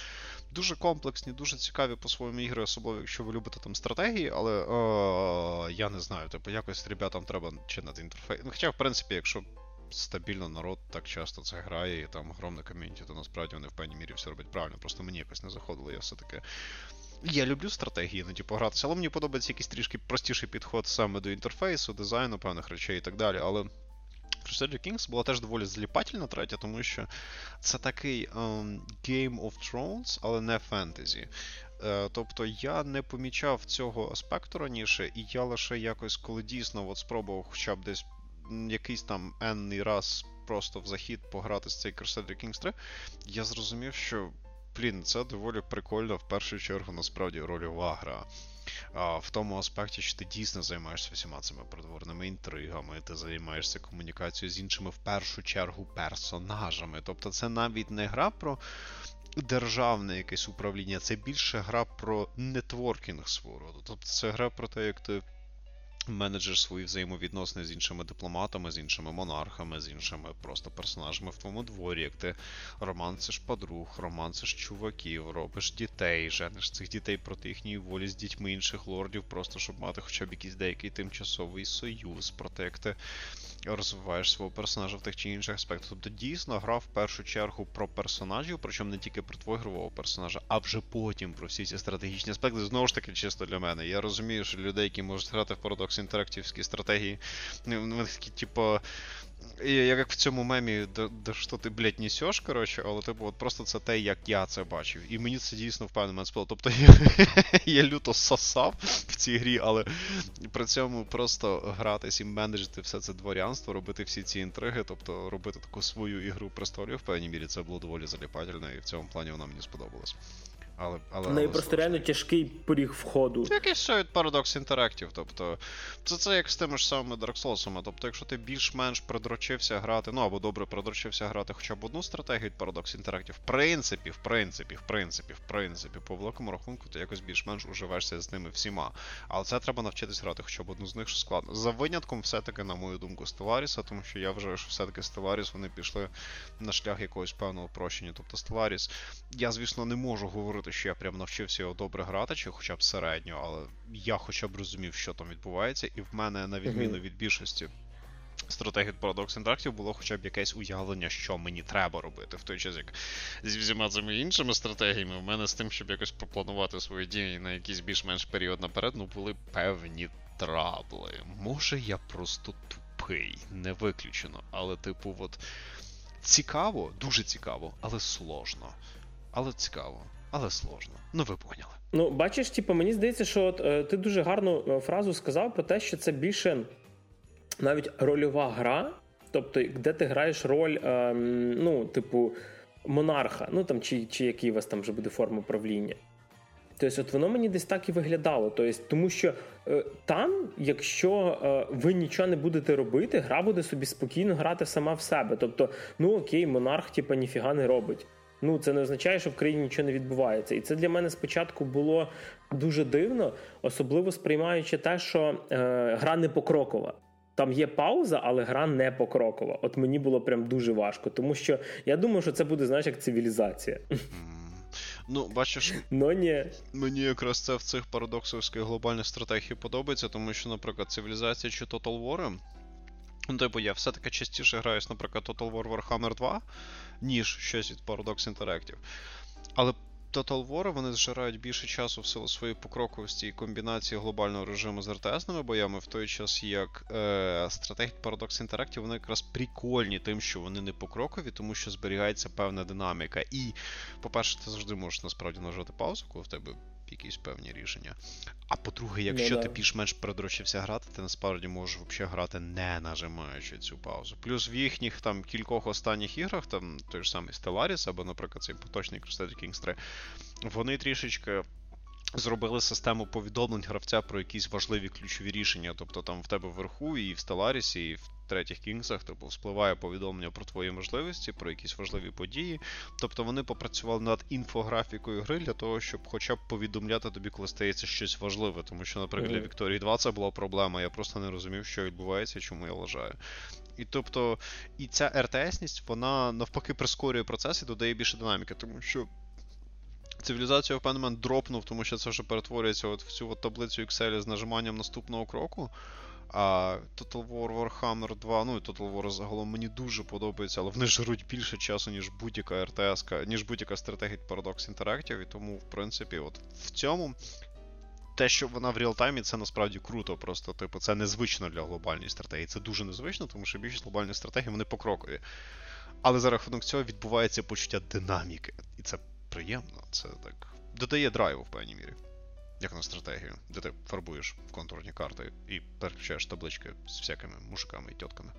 дуже комплексні, дуже цікаві по-своєму ігри, особливо, якщо ви любите там стратегії, але о, я не знаю, типу, якось ребятам треба чинити інтерфейс. Ну, хоча, в принципі, якщо стабільно народ так часто це грає, і там огромне ком'юніті, то насправді вони в певній мірі все роблять правильно. Просто мені якось не заходило, я все-таки. Я люблю стратегії іноді погратися, але мені подобається якийсь трішки простіший підход саме до інтерфейсу, дизайну, певних речей і так далі. Але Crusader Kings була теж доволі зліпательна третя, тому що це такий um, Game of Thrones, але не фентезі. Uh, тобто я не помічав цього аспекту раніше, і я лише якось, коли дійсно от спробував хоча б десь якийсь там енний раз просто в захід пограти з цей Crusader Kings 3, я зрозумів, що, блін, це доволі прикольно в першу чергу насправді рольова гра. А, В тому аспекті, що ти дійсно займаєшся всіма цими придворними інтригами, ти займаєшся комунікацією з іншими в першу чергу персонажами. Тобто це навіть не гра про державне якесь управління, це більше гра про нетворкінг свого роду. Тобто це гра про те, як ти менеджер свої взаємовідносини з іншими дипломатами, з іншими монархами, з іншими просто персонажами в твоєму дворі, як ти романсиш подруг, романсиш чуваків, робиш дітей, жениш цих дітей проти їхньої волі з дітьми інших лордів, просто щоб мати хоча б якийсь деякий тимчасовий союз, проте як ти розвиваєш свого персонажа в тих чи інших аспектах. Тобто дійсно гра в першу чергу про персонажів, причому не тільки про твого ігрового персонажа, а вже потім про всі ці стратегічні аспекти. Знову ж таки, чисто для мене. Я розумію, що людей, які можуть грати в Paradox інтерактивські стратегії, вони такі, типу. Як в цьому мемі, де, де що ти, блядь, несеш, коротше, але типу, от просто це те, як я це бачив. І мені це дійсно в певний момент спало. Тобто я, я люто сосав в цій грі, але при цьому просто гратись і менеджити все це дворянство, робити всі ці інтриги, тобто робити таку свою ігру престолів, в певній мірі це було доволі заліпательно, і в цьому плані вона мені сподобалась. Але, але, але просто реально тяжкий поріг входу. Це якийсь все від Paradox Interactive. Тобто, це це як з тими ж самими Dark Souls. Тобто, якщо ти більш-менш придрочився грати, ну або добре придрочився грати хоча б одну стратегію від Paradox Interactive, в принципі, в принципі, в принципі, в принципі, по великому рахунку, ти якось більш-менш уживешся з ними всіма. Але це треба навчитись грати хоча б одну з них, що складно. За винятком, все-таки, на мою думку, Stellaris, тому що я вважаю, що все-таки Stellaris вони пішли на шлях якогось певного прощення. Тобто Stellaris, я, звісно, не можу говорити, що я прям навчився його добре грати, чи хоча б середньо, але я хоча б розумів, що там відбувається, і в мене, на відміну від більшості стратегій Paradox Interactive, було хоча б якесь уявлення, що мені треба робити. В той час, як зі всіма цими іншими стратегіями, в мене з тим, щоб якось пропланувати свої дії на якийсь більш-менш період наперед, ну були певні трабли. Може, я просто тупий, не виключено. Але, типу, от цікаво, дуже цікаво, але сложно. Але цікаво але сложно. Ну ви поняли. Ну, бачиш, типу, мені здається, що от, е, ти дуже гарну е, фразу сказав про те, що це більше навіть рольова гра, тобто, де ти граєш роль, е, ну, типу, монарха, ну там чи чи який у вас там вже буде форма правління. Тобто, от воно мені десь так і виглядало. Тобто, Тому що е, там, якщо е, ви нічого не будете робити, гра буде собі спокійно грати сама в себе. Тобто, ну окей, монарх, типу, ніфіга не робить. Ну, це не означає, що в країні нічого не відбувається. І це для мене спочатку було дуже дивно, особливо сприймаючи те, що е, гра не покрокова. Там є пауза, але гра не покрокова. От мені було прям дуже важко, тому що я думаю, що це буде, знаєш, як цивілізація. Ну, бачиш, Но ні. мені якраз це в цих парадоксовських глобальних стратегій подобається, тому що, наприклад, цивілізація чи Total War, Ну, типу, я все-таки частіше граюсь, наприклад, Total War Warhammer 2, ніж щось від Paradox Interactive. Але Total War вони зжирають більше часу в силу своєї покроковості і комбінації глобального режиму з РТСними боями, в той час як е, стратегії Paradox Interactive вони якраз прикольні тим, що вони не покрокові, тому що зберігається певна динаміка. І, по-перше, ти завжди можеш насправді нажати паузу, коли в тебе якісь певні рішення. А по-друге, якщо Ну, ти да. більш-менш передрочився грати, ти насправді можеш взагалі грати не нажимаючи цю паузу. Плюс в їхніх там кількох останніх іграх, там той ж самий Stellaris, або, наприклад, цей поточний Crusader Kings 3, вони трішечки. Зробили систему повідомлень гравця про якісь важливі ключові рішення. Тобто там в тебе вверху, і в Stellaris, і в третіх кінгсах, типу, вспливає повідомлення про твої можливості, про якісь важливі події. Тобто вони попрацювали над інфографікою гри для того, щоб хоча б повідомляти тобі, коли стається щось важливе. Тому що, наприклад, для Вікторії 2 це була проблема. Я просто не розумів, що відбувається, чому я лажаю. І тобто, і ця РТСність, вона навпаки прискорює процес і додає більше динаміки, тому що. Цивілізацію в певний момент дропнув, тому що це вже перетворюється от в цю от таблицю Excel з нажиманням наступного кроку. А Total War Warhammer 2, ну і Total War загалом мені дуже подобається, але вони жруть більше часу, ніж будь-яка РТС, ніж будь-яка стратегія Paradox Interactive, і тому, в принципі, от в цьому. Те, що вона в реалтаймі, це насправді круто. Просто, типу, це незвично для глобальної стратегії. Це дуже незвично, тому що більшість глобальних стратегій вони покрокові. Але за рахунок цього відбувається почуття динаміки. І це приємно. Це так додає драйву в певній мірі. Як на стратегію, де ти фарбуєш контурні карти і переключаєш таблички з всякими мужиками і тітками.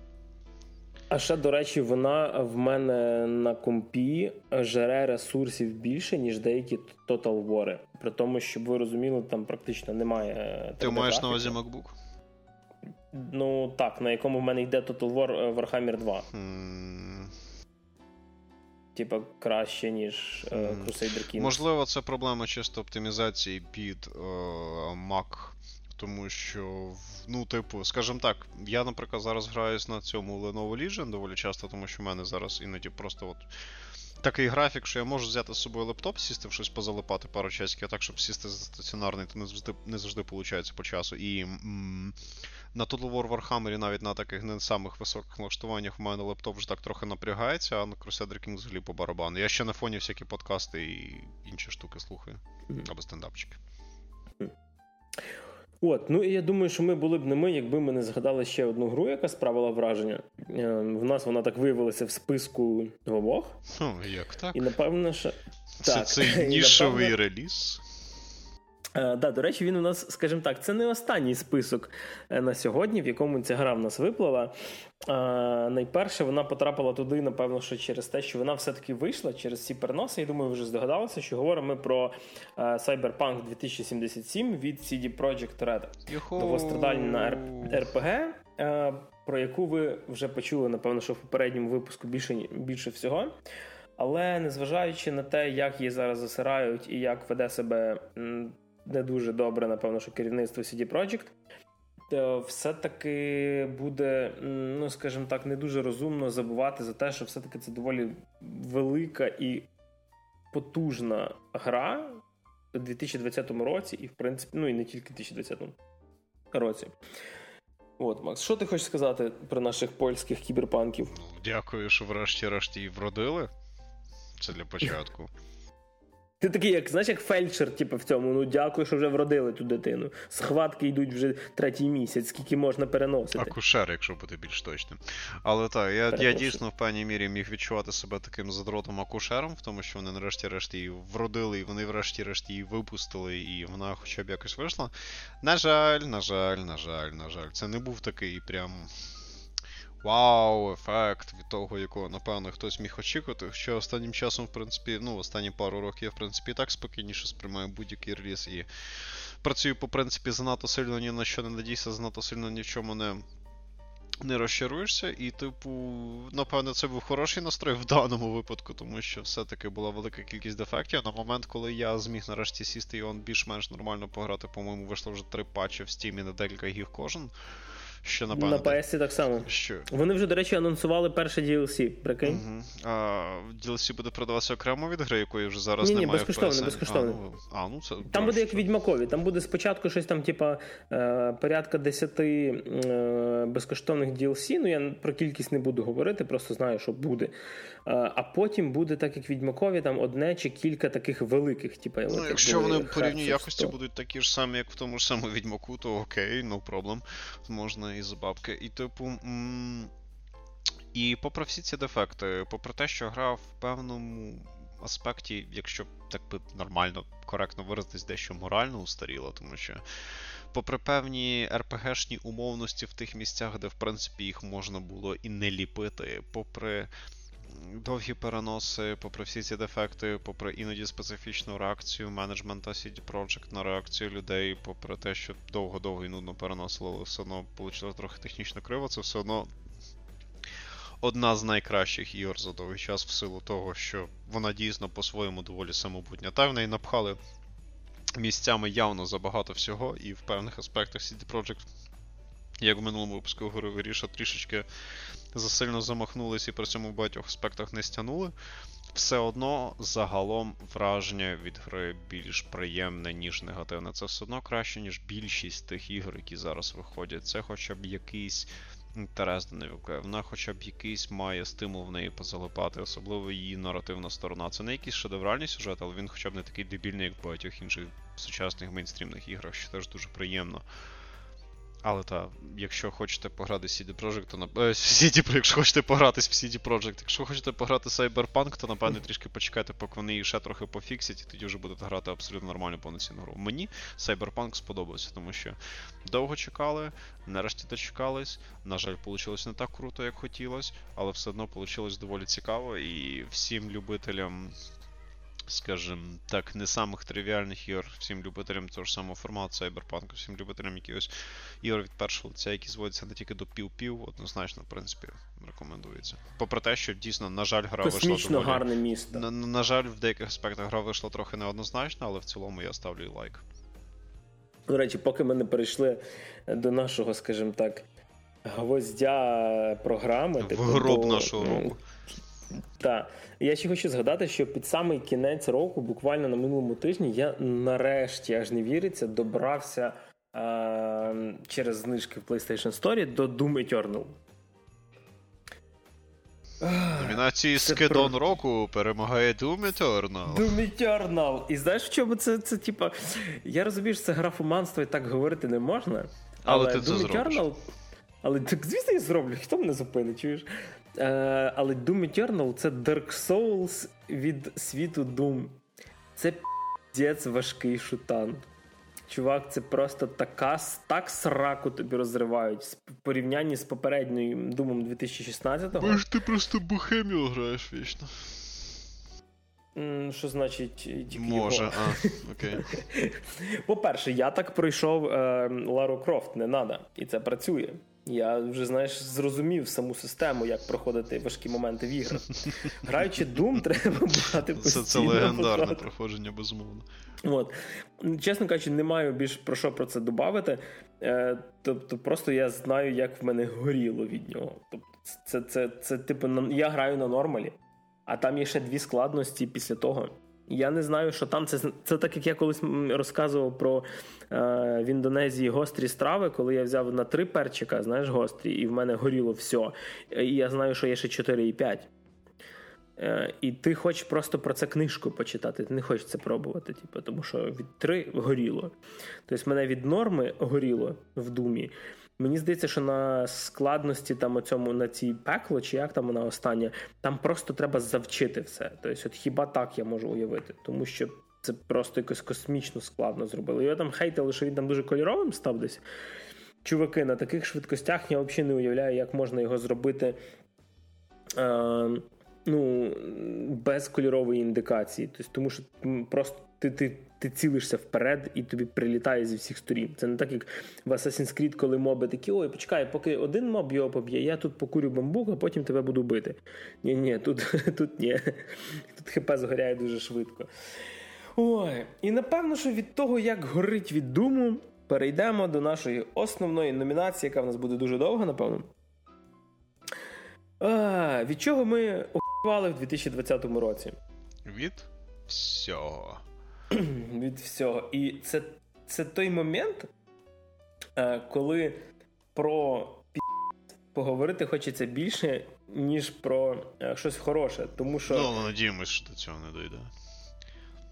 А ще, до речі, вона в мене на компі жере ресурсів більше, ніж деякі Total War. При тому, щоб ви розуміли, там практично немає. е, Ти маєш на увазі MacBook? Ну так, на якому в мене йде Total War е, Warhammer 2. Хм, Типа краще, ніж е. Crusader Kings. Можливо, це проблема чисто оптимізації під е, Mac. Тому що, ну, типу, скажімо так, я, наприклад, зараз граюсь на цьому Lenovo Legion доволі часто, тому що в мене зараз іноді просто от такий графік, що я можу взяти з собою лептоп, сісти в щось позалипати пару часиків, а так, щоб сісти за стаціонарний, то не завжди не завжди виходить по часу. І м, на Total War Warhammer навіть на таких не самих високих налаштуваннях в мене лептоп вже так трохи напрягається, а на Crusader Kings взагалі по барабану. Я ще на фоні всякі подкасти і інші штуки слухаю. Або стендапчики. От, ну і я думаю, що ми були б не ми, якби ми не згадали ще одну гру, яка справила враження. Е, В нас вона так виявилася в списку двох. Ну, як так? І напевно, що. Це так. цей нішовий напевно, реліз. Е, да, до речі, він у нас, скажімо так, це не останній список е, на сьогодні, в якому ця гра в нас виплила. Е, найперше, вона потрапила туди, напевно, що через те, що вона все-таки вийшла через ці переноси. Я думаю, ви вже здогадалися, що говоримо ми про е, Cyberpunk 2077 від CD Projekt Red. Йоху. Довгострадальна РПГ, е, про яку ви вже почули, напевно, що в попередньому випуску більше, більше всього. Але незважаючи на те, як її зараз засирають і як веде себе не дуже добре, напевно, що керівництво CD Projekt, все-таки буде, ну скажімо так, не дуже розумно забувати за те, що все-таки це доволі велика і потужна гра у 2020 році, і в принципі, ну і не тільки в 2020 році. От, Макс, що ти хочеш сказати про наших польських кіберпанків? Ну, дякую, що врешті-решт її вродили. Це для початку. Ти такий, як знаєш, як фельдшер, типу, в цьому. Ну дякую, що вже вродили ту дитину. Схватки йдуть вже третій місяць, скільки можна переносити. Акушер, якщо бути більш точним. Але так, я, я дійсно в певній мірі міг відчувати себе таким задротом акушером, в тому що вони нарешті-решт її вродили, і вони врешті-решт її випустили, і вона хоча б якось вийшла. На жаль, на жаль, на жаль, на жаль. Це не був такий прям. Вау, ефект від того, якого, напевно, хтось міг очікувати. Що останнім часом, в принципі, ну, останні пару років я, в принципі, і так спокійніше сприймаю будь-який реліз і працюю, по принципі, занадто сильно ні на що не надійся, занадто сильно ні в чому не не розчаруєшся, і, типу, напевно, це був хороший настрой в даному випадку, тому що все-таки була велика кількість дефектів. На момент, коли я зміг нарешті сісти і он більш-менш нормально пограти, по-моєму, вийшло вже три патчі в Steam на декілька гіг кожен. Що напевно. На PS так само. Що? Вони вже, до речі, анонсували перше DLC, прикинь. Угу. А DLC буде продаватися окремо від гри, якої вже зараз ні, ні, немає. безкоштовно, безкоштовно. А, ну, а, ну це Там буде як відьмакові. Там буде спочатку щось там, типа, е, порядка 10 е, безкоштовних DLC. Ну я про кількість не буду говорити, просто знаю, що буде. Е, а потім буде так, як відьмакові, там одне чи кілька таких великих, типа, Ну, якщо вони по рівню якості будуть такі ж самі, як в тому ж самому відьмаку, то окей, no problem. Можна і за бабки. І типу. І попри всі ці дефекти, попри те, що гра в певному аспекті, якщо так би нормально, коректно виразитись, дещо морально устаріла, тому що. Попри певні РПГшні умовності в тих місцях, де в принципі їх можна було і не ліпити, попри довгі переноси, попри всі ці дефекти, попри іноді специфічну реакцію менеджмента CD Projekt на реакцію людей, попри те, що довго-довго і нудно переносило, але все одно вийшло трохи технічно криво, це все одно одна з найкращих ігор за довгий час в силу того, що вона дійсно по-своєму доволі самобутня. Та в неї напхали місцями явно забагато всього, і в певних аспектах CD Projekt, як в минулому випуску говорив Ріша, трішечки засильно замахнулись і при цьому в багатьох аспектах не стягнули. Все одно загалом враження від гри більш приємне, ніж негативне. Це все одно краще, ніж більшість тих ігор, які зараз виходять. Це хоча б якийсь інтерес до неї. Вона хоча б якийсь має стимул в неї позалипати, особливо її наративна сторона. Це не якийсь шедевральний сюжет, але він хоча б не такий дебільний, як в багатьох інших сучасних мейнстрімних іграх, що теж дуже приємно. Але та, якщо хочете пограти CD Projekt, то на е, CD, якщо хочете погратись в CD Projekt, якщо хочете пограти Cyberpunk, то напевне трішки почекайте, поки вони її ще трохи пофіксять, і тоді вже будете грати абсолютно нормальну повноцінну гру. Мені Cyberpunk сподобався, тому що довго чекали, нарешті дочекались. На жаль, вийшло не так круто, як хотілося, але все одно вийшло доволі цікаво, і всім любителям скажімо так, не самих тривіальних ігор, всім любителям того ж самого формату Cyberpunk, всім любителям якихось ігор від першого лиця, які зводяться не тільки до пів-пів, однозначно, в принципі, рекомендується. Попри те, що дійсно, на жаль, гра вийшла доволі... гарне місто. На, на жаль, в деяких аспектах гра вийшла трохи неоднозначно, але в цілому я ставлю і лайк. До речі, поки ми не перейшли до нашого, скажімо так, гвоздя програми. В типу, гроб до- нашого року. Так. Я ще хочу згадати, що під самий кінець року, буквально на минулому тижні, я нарешті аж не віриться, добрався е- через знижки в PlayStation Store до Doom Eternal. Номінації це Скидон про- року перемагає Doom Eternal. Doom Eternal! І знаєш, в чому це, це типа. Я розумію, що це графоманство і так говорити не можна. Але ти це Doom зробиш. Eternal, але так, звісно, я зроблю, хто мене зупинить, чуєш? Е, але Doom Eternal це Dark Souls від світу Doom. Це піздець важкий шутан. Чувак, це просто така, так сраку тобі розривають в порівнянні з попередньою Думом 2016-го. Бо ж ти просто бухеміо граєш вічно. Що значить тільки Може, його? а, окей. По-перше, я так пройшов е, Лару Крофт, не надо, і це працює. Я вже знаєш зрозумів саму систему, як проходити важкі моменти в іграх. Граючи Doom, треба брати Це, постійно. це легендарне позаду. проходження, безумовно. От. Чесно кажучи, не маю більш про що про це додати. Е, тобто, просто я знаю, як в мене горіло від нього. Тобто, це, це, це, типу, на- я граю на нормалі, а там є ще дві складності після того. Я не знаю, що там це це так, як я колись розказував про е, в Індонезії гострі страви, коли я взяв на три перчика, знаєш, гострі, і в мене горіло все. І я знаю, що є ще 4 і 5. Е, І ти хочеш просто про це книжку почитати, ти не хочеш це пробувати, типу, тому що від 3 горіло. Тобто мене від норми горіло в думі. Мені здається, що на складності там оцьому на цій пекло, чи як там вона остання, там просто треба завчити все. Тобто, от хіба так я можу уявити, тому що це просто якось космічно складно зробили. Його там хейтили, що він там дуже кольоровим став десь. Чуваки, на таких швидкостях я взагалі не уявляю, як можна його зробити. Е, ну, без кольорової індикації. Тобто, тому що просто ти, ти, ти цілишся вперед і тобі прилітає зі всіх сторін. Це не так, як в Assassin's Creed, коли моби такі, ой, почекай, поки один моб його поб'є, я тут покурю бамбук, а потім тебе буду бити. Ні, ні, тут, тут ні. Тут ХП згоряє дуже швидко. Ой, і напевно, що від того, як горить від думу, перейдемо до нашої основної номінації, яка в нас буде дуже довго, напевно. А, Від чого ми охуювали в 2020 році? Від всього. Від всього. І це це той момент, е, коли про пі... поговорити хочеться більше, ніж про е, щось хороше. Тому що. Ну, надіємося, що до цього не дойде.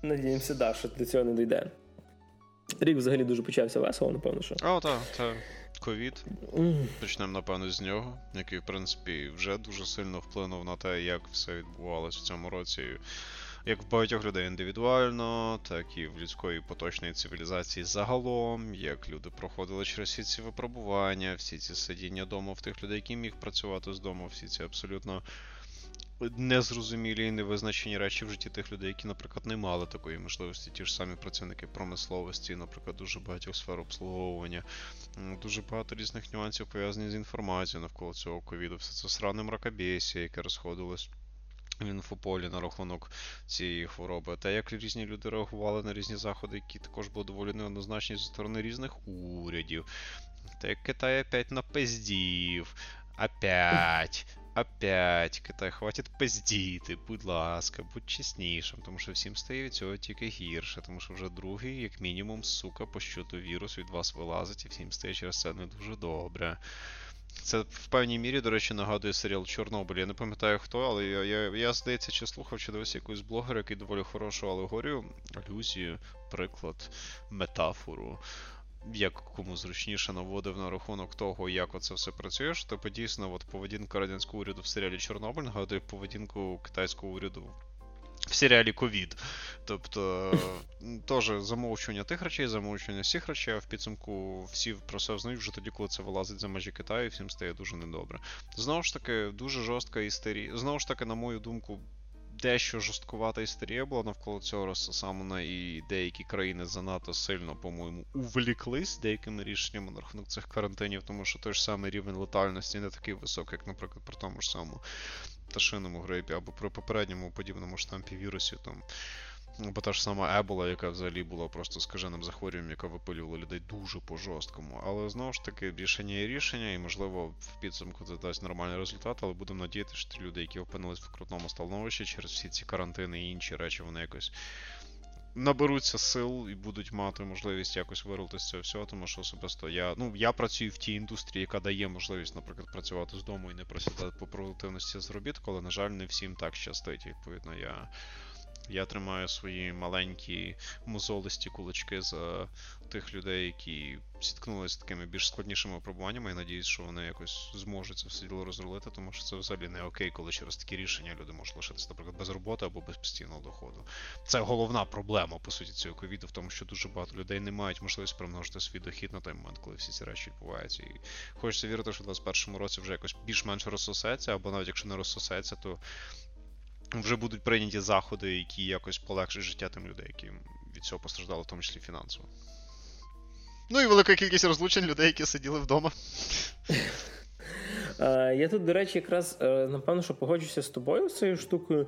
Надіємося, да, що до цього не дійде. Рік взагалі дуже почався весело, напевно, що. О, так, так. Ковід. Почнемо, напевно, з нього, який, в принципі, вже дуже сильно вплинув на те, як все відбувалося в цьому році. Як в багатьох людей індивідуально, так і в людської поточної цивілізації загалом, як люди проходили через всі ці випробування, всі ці сидіння вдома в тих людей, які міг працювати з дому, всі ці абсолютно незрозумілі і невизначені речі в житті тих людей, які, наприклад, не мали такої можливості. Ті ж самі працівники промисловості, наприклад, дуже багатьох сфер обслуговування, дуже багато різних нюансів пов'язані з інформацією навколо цього ковіду. Все це сране мракобєсія, яке розходилось. В інфополі на рахунок цієї хвороби, та як різні люди реагували на різні заходи, які також були доволі неоднозначні зі сторони різних урядів. Та як Китай опять напиздів, опять, Опять, Китай, хватить пиздіти, будь ласка, будь чеснішим, тому що всім стає від цього тільки гірше, тому що вже другий, як мінімум, сука, по щоту вірус від вас вилазить, і всім стає через це не дуже добре. Це в певній мірі, до речі, нагадує серіал Чорнобиль. Я не пам'ятаю хто, але я, я, я здається, чи слухав, чи дивився якусь блогера, який доволі хорошу алегорію, алюзію, приклад, метафору як кому зручніше наводив на рахунок того, як оце все працює, що типу дійсно от поведінка радянського уряду в серіалі Чорнобиль нагадує поведінку китайського уряду. В серіалі Ковід. Тобто, теж замовчування тих речей, замовчування всіх речей, а в підсумку всі про це взнають вже тоді, коли це вилазить за межі Китаю, і всім стає дуже недобре. Знову ж таки, дуже жорстка істерія. Знову ж таки, на мою думку, дещо жорсткувата історія була навколо цього розсамана, і деякі країни занадто сильно, по-моєму, увліклись деякими рішеннями на рахунок цих карантинів, тому що той ж самий рівень летальності не такий високий, як, наприклад, при тому ж самому пташиному грипі або при попередньому подібному штампі вірусів. там Бо та ж сама Ебола, яка взагалі була просто скаженим захворюванням, яка випилювала людей дуже по жорсткому. Але знову ж таки, рішення є рішення, і можливо в підсумку це дасть нормальний результат, але будемо надіятися, що ті люди, які опинились в крутному становищі через всі ці карантини і інші речі, вони якось наберуться сил і будуть мати можливість якось вирвати з цього всього, тому що особисто я ну я працюю в тій індустрії, яка дає можливість, наприклад, працювати з дому і не просідати по продуктивності зробітку, але, на жаль, не всім так щастить. Відповідно, я. Я тримаю свої маленькі мозолисті кулачки за тих людей, які зіткнулися з такими більш складнішими випробуваннями, і надіюсь, що вони якось зможуть це все діло розрулити, тому що це взагалі не окей, коли через такі рішення люди можуть лишитися, наприклад, без роботи або без постійного доходу. Це головна проблема, по суті, цього ковіду, в тому, що дуже багато людей не мають можливості примножити свій дохід на той момент, коли всі ці речі відбуваються. І хочеться вірити, що в 2021 році вже якось більш-менш розсосеться, або навіть якщо не розсосеться, то вже будуть прийняті заходи, які якось полегшать життя тим людей, які від цього постраждали, в тому числі фінансово. Ну і велика кількість розлучень людей, які сиділи вдома. Е, я тут, до речі, якраз е, напевно, що погоджуся з тобою з цією штукою.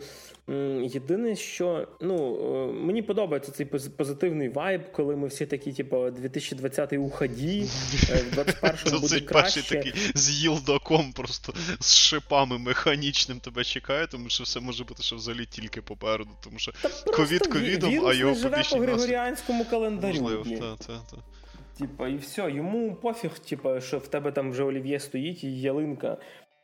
Єдине, що ну, е, мені подобається цей позитивний вайб, коли ми всі такі, типу, 2020 у ході, в 21-му буде краще. Такий з їлдаком просто з шипами механічним тебе чекає, тому що все може бути що взагалі тільки попереду, тому що ковід ковідом, а його живе по григоріанському календарю. Можливо, так, так, так. Типа, і все, йому пофіг, типа, що в тебе там вже олів'є стоїть і ялинка.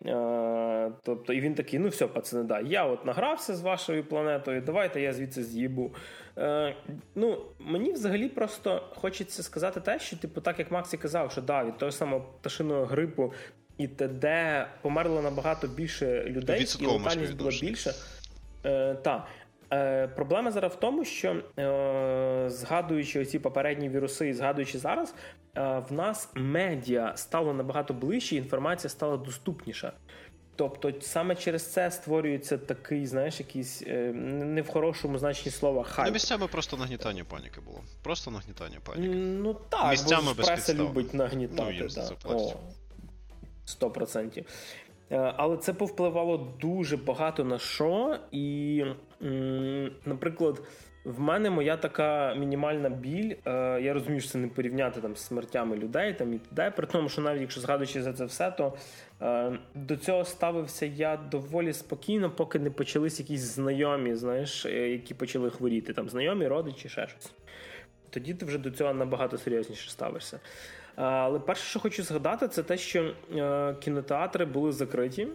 А, тобто, І він такий: ну все, пацани, да, я от награвся з вашою планетою, давайте я звідси з'їбу. Е, ну, Мені взагалі просто хочеться сказати те, що, типу, так як Максі казав, що да, від того самого пташиного грипу і т.д. померло набагато більше людей, і летальність була більше. Е, та. Е, Проблема зараз в тому, що е, згадуючи ці попередні віруси і згадуючи зараз, е, в нас медіа стало набагато ближче, інформація стала доступніша. Тобто саме через це створюється такий, знаєш, якийсь е, не в хорошому значенні слова хайп. Ну, місцями просто нагнітання паніки було. Просто нагнітання паніки. Ну так, місцями бо ж преса любить нагнітати. Сто процентів. Е, але це повпливало дуже багато на що. І, наприклад, в мене моя така мінімальна біль. Е, я розумію, що це не порівняти там з смертями людей там і т.д. При тому, що навіть якщо згадуючи за це все, то е, до цього ставився я доволі спокійно, поки не почались якісь знайомі, знаєш, які почали хворіти, там знайомі, родичі, ще щось. Тоді ти вже до цього набагато серйозніше ставишся. Але перше, що хочу згадати, це те, що е, кінотеатри були закриті.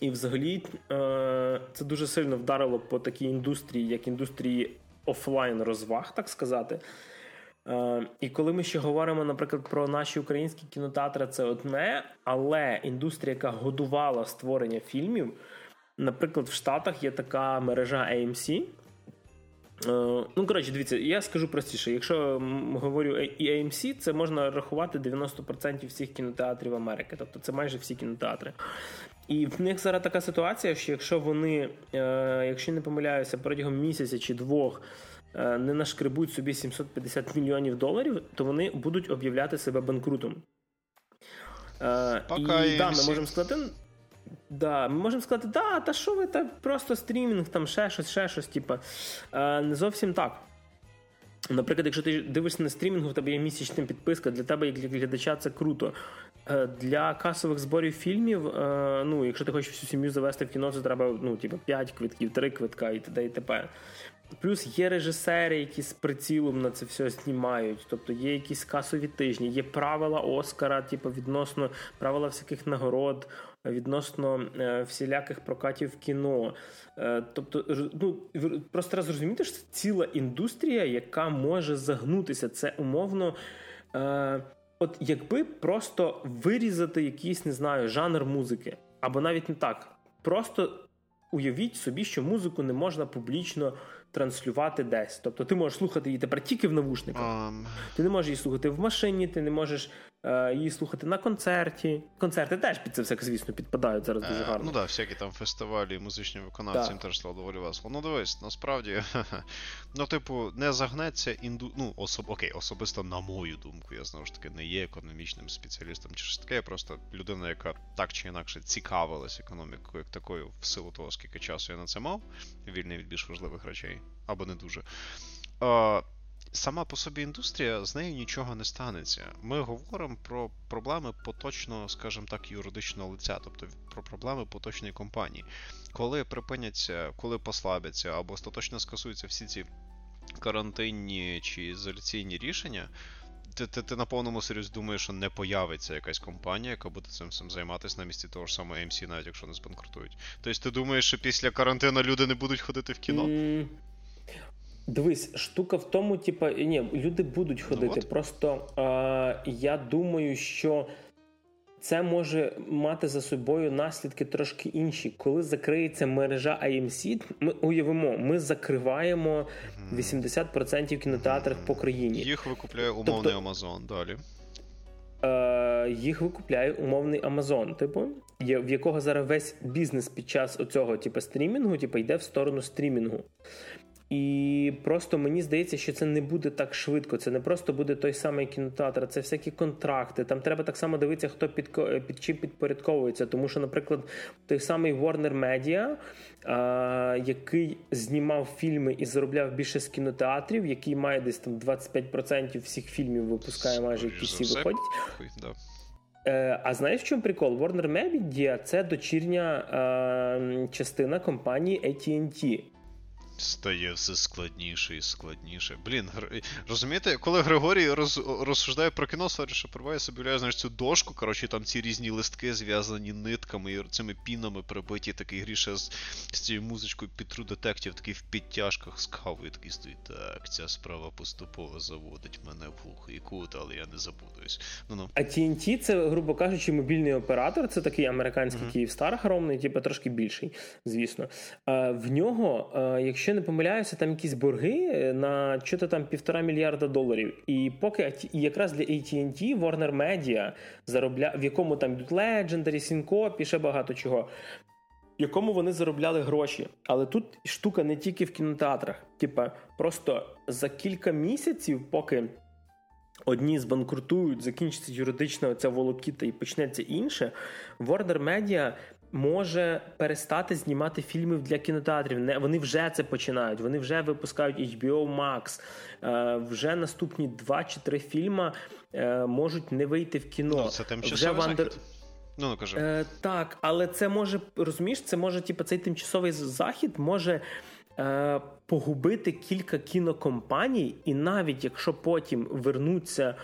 І взагалі е, це дуже сильно вдарило по такій індустрії, як індустрії офлайн розваг, так сказати. Е, і коли ми ще говоримо, наприклад, про наші українські кінотеатри, це одне, але індустрія, яка годувала створення фільмів, наприклад, в Штатах є така мережа AMC. Е, ну, коротше, дивіться, я скажу простіше. Якщо говорю і AMC, це можна рахувати 90% всіх кінотеатрів Америки, тобто це майже всі кінотеатри. І в них зараз така ситуація, що якщо вони, е, якщо не помиляюся, протягом місяця чи двох е, не нашкребуть собі 750 мільйонів доларів, то вони будуть об'являти себе банкрутом. Пока і да, ми можемо сказати. Да, Ми можемо сказати, да, та що ви та просто стрімінг, там ще щось, ще щось, типа. Не зовсім так. Наприклад, якщо ти дивишся на стрімінгу, в тебе є місячна підписка, для тебе, як для глядача, це круто. Е, для касових зборів фільмів, е, ну, якщо ти хочеш всю сім'ю завести в кіно, це треба ну, типу, 5 квитків, 3 квитка і т.д. і т.п. Плюс є режисери, які з прицілом на це все знімають. Тобто є якісь касові тижні, є правила Оскара, типу, відносно правила всяких нагород, відносно е, всіляких прокатів кіно. Е, тобто, ну просто треба зрозуміти, що це ціла індустрія, яка може загнутися. Це умовно. Е, От якби просто вирізати якийсь, не знаю, жанр музики, або навіть не так. Просто уявіть собі, що музику не можна публічно транслювати десь. Тобто ти можеш слухати її тепер тільки в навушниках. Um... Ти не можеш її слухати в машині, ти не можеш її слухати на концерті. Концерти теж під це все, звісно, підпадають зараз дуже е, гарно. Ну так, да, всякі там фестивалі, музичні виконавці їм теж стало доволі весело. Ну дивись, насправді, ну, типу, не загнеться інду. Ну, особ... окей, особисто, на мою думку, я знову ж таки не є економічним спеціалістом чи щось таке, я просто людина, яка так чи інакше цікавилась економікою як такою, в силу того, скільки часу я на це мав, вільний від більш важливих речей, або не дуже. Сама по собі індустрія, з нею нічого не станеться. Ми говоримо про проблеми поточного, скажімо так, юридичного лиця, тобто про проблеми поточної компанії. Коли припиняться, коли послабляться або остаточно скасуються всі ці карантинні чи ізоляційні рішення, ти ти, ти на повному серйозі думаєш, що не появиться якась компанія, яка буде цим всім займатися на місці того ж самого AMC, навіть якщо не збанкрутують. Тобто ти думаєш, що після карантину люди не будуть ходити в кіно? Mm. Дивись, штука в тому, типа, ні, люди будуть ну ходити. Ну, Просто е, я думаю, що це може мати за собою наслідки трошки інші. Коли закриється мережа IMC, ми уявимо, ми закриваємо 80% кінотеатрів по країні. Їх викупляє умовний тобто, Амазон далі. Е, Їх викупляє умовний Амазон, типу, в якого зараз весь бізнес під час оцього типу, стрімінгу типу, йде в сторону стрімінгу. І просто мені здається, що це не буде так швидко. Це не просто буде той самий кінотеатр, це всякі контракти. Там треба так само дивитися, хто під під чим підпорядковується. Тому що, наприклад, той самий Warner Media, а, який знімав фільми і заробляв більше з кінотеатрів, який має десь там 25% всіх фільмів, випускає майже які всі виходять. Е, а знаєш в чому прикол? Warner Media – це дочірня е, частина компанії AT&T. Стає все складніше і складніше. Блін, розумієте, коли Григорій роз, розсуждає про кіно, sorry, що собі знаєш, цю дошку, коротше, там ці різні листки зв'язані нитками і цими пінами прибиті, такий гріше з, з цією музичкою під True Detective, такий в підтяжках з кавою такий стоїть. Так, ця справа поступово заводить мене в глухий кут, але я не забудуюсь. Ну-ну. А TNT це, грубо кажучи, мобільний оператор, це такий американський mm-hmm. Київстар огромний, типу трошки більший, звісно. А, В нього, а, якщо якщо не помиляюся, там якісь борги е, на що-то там півтора мільярда доларів. І поки і якраз для AT&T Warner Media заробля... в якому там йдуть Legendary, Syncope і ще багато чого. В якому вони заробляли гроші. Але тут штука не тільки в кінотеатрах. Типа, просто за кілька місяців, поки одні збанкрутують, закінчиться юридична ця волокіта і почнеться інше, Warner Media може перестати знімати фільми для кінотеатрів. Не вони вже це починають. Вони вже випускають HBO Max. Е, Вже наступні два чи три фільми е, можуть не вийти в кіно. Ну, це тимчасовий вже Вандер... Ну, ну кажи. Е, Так, але це може розумієш, це може, типу, цей тимчасовий захід може. Е, погубити кілька кінокомпаній, і навіть якщо потім вернуться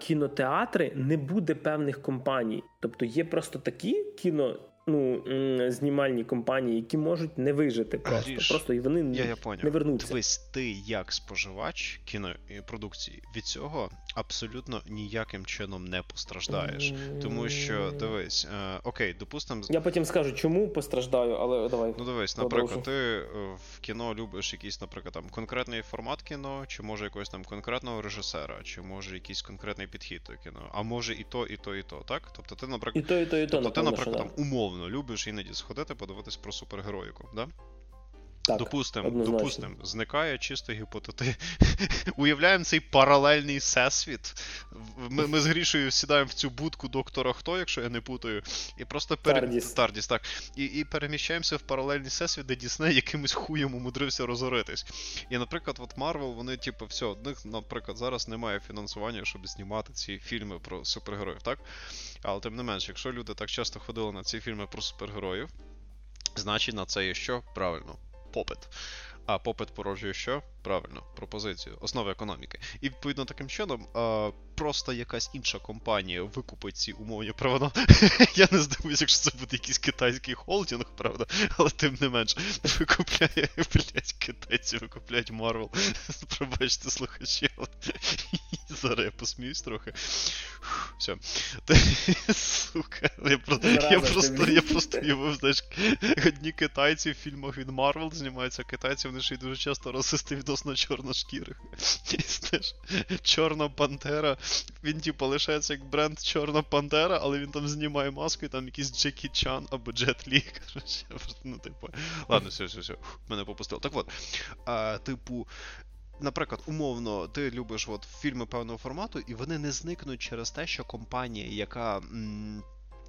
кінотеатри, не буде певних компаній. Тобто є просто такі кіно ну, знімальні компанії, які можуть не вижити просто. Гріш, просто і вони я, я не вернуться. Дивись, ти як споживач кінопродукції від цього абсолютно ніяким чином не постраждаєш. Тому що дивись, е, окей, допустимо. Я потім скажу, чому постраждаю, але давай. Ну дивись, наприклад, ти е, в кіно любиш якийсь, наприклад, там конкретний формат кіно, чи може якогось там конкретного режисера, чи може якийсь конкретний підхід до кіно, а може і то, і то, і то, так? Тобто ти, наприклад, і то, і то, і то, тобто ти, наприклад, там умовно любиш іноді сходити, подивитись про супергероїку, да? Так, допустим, допустим, зникає чисто гіпотети. Уявляємо цей паралельний всесвіт. Ми ми з Грішею сідаємо в цю будку доктора Хто, якщо я не путаю, і просто пере... Тардіс. Тардіс, так. І і переміщаємося в паралельний всесвіт, де Дісней якимось хуєм умудрився розоритись. І, наприклад, от Марвел, вони, типу, все, одних, наприклад, зараз немає фінансування, щоб знімати ці фільми про супергероїв, так? Але тим не менш, якщо люди так часто ходили на ці фільми про супергероїв, значить на це є що? Правильно попит. А попит породжує що? Правильно, пропозицію, основи економіки. І відповідно таким чином, а, просто якась інша компанія викупить ці умовні права. Я не здивуюся, якщо це буде якийсь китайський холдинг, правда, але тим не менш, викупляє, блять, китайці викупляють Марвел. Пробачте слухачі, зараз я посміюсь трохи. Все. Сука, я просто я просто, я просто уявив, знаєш, одні китайці в фільмах від Марвел знімаються, китайці вони ще й дуже часто расисти відносно чорношкірих. Чорна Пантера. Він, типу, лишається як бренд Чорна Пантера, але він там знімає маску і там якийсь Джекі Чан або Джет Лі. Ну, типу. Ладно, все, все, все. Мене попустило. Так от, а, типу. Наприклад, умовно, ти любиш от фільми певного формату, і вони не зникнуть через те, що компанія, яка. М-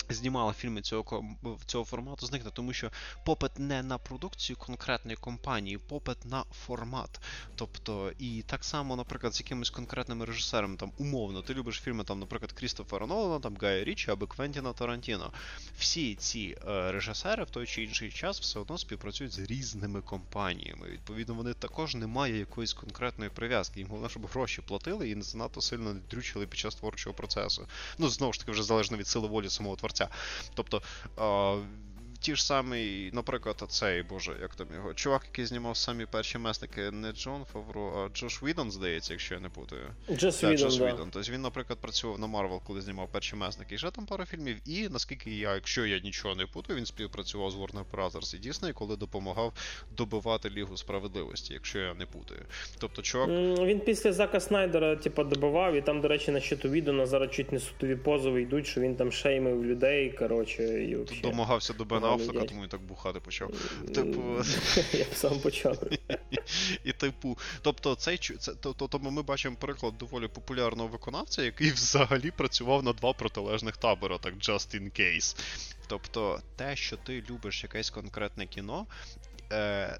знімала фільми цього цього формату, зникне, тому що попит не на продукцію конкретної компанії, попит на формат. Тобто, і так само, наприклад, з якимись конкретними режисерами, там умовно, ти любиш фільми, там, наприклад, Крістофера Нолана, там Гая Річі або Квентіна Тарантіно. Всі ці е, режисери в той чи інший час все одно співпрацюють з різними компаніями. Відповідно, вони також не мають якоїсь конкретної прив'язки. Їм головне, щоб гроші платили і не занадто сильно не дрючили під час творчого процесу. Ну, знову ж таки, вже залежно від сили волі самого творця творця. Тобто. Ті ж самі, наприклад, цей, боже, як там його. Чувак, який знімав самі перші месники, не Джон Фавро, а Джош Відон, здається, якщо я не путаю. Джос Відон, Джош да. Відон. Тобто він, наприклад, працював на Марвел, коли знімав перші месники. І ще там пару фільмів. І наскільки я, якщо я нічого не путаю, він співпрацював з Warner Brothers і Disney, коли допомагав добивати Лігу справедливості, якщо я не путаю. Тобто, чувак. Він після Зака Снайдера, типу, добивав, і там, до речі, на щиту Відона зараз чуть не судові позови йдуть, що він там шеймив людей. коротше, і взагалі. Домагався до Бена Аффлека, тому і так бухати почав. Типу. Я сам почав. І, типу, тобто, цей це, тобто ми бачимо приклад доволі популярного виконавця, який взагалі працював на два протилежних табора, так just in case. Тобто, те, що ти любиш якесь конкретне кіно.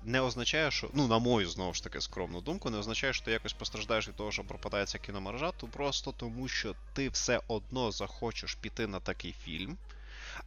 Не означає, що, ну, на мою знову ж таки скромну думку, не означає, що ти якось постраждаєш від того, що пропадається кіномережа, то просто тому, що ти все одно захочеш піти на такий фільм,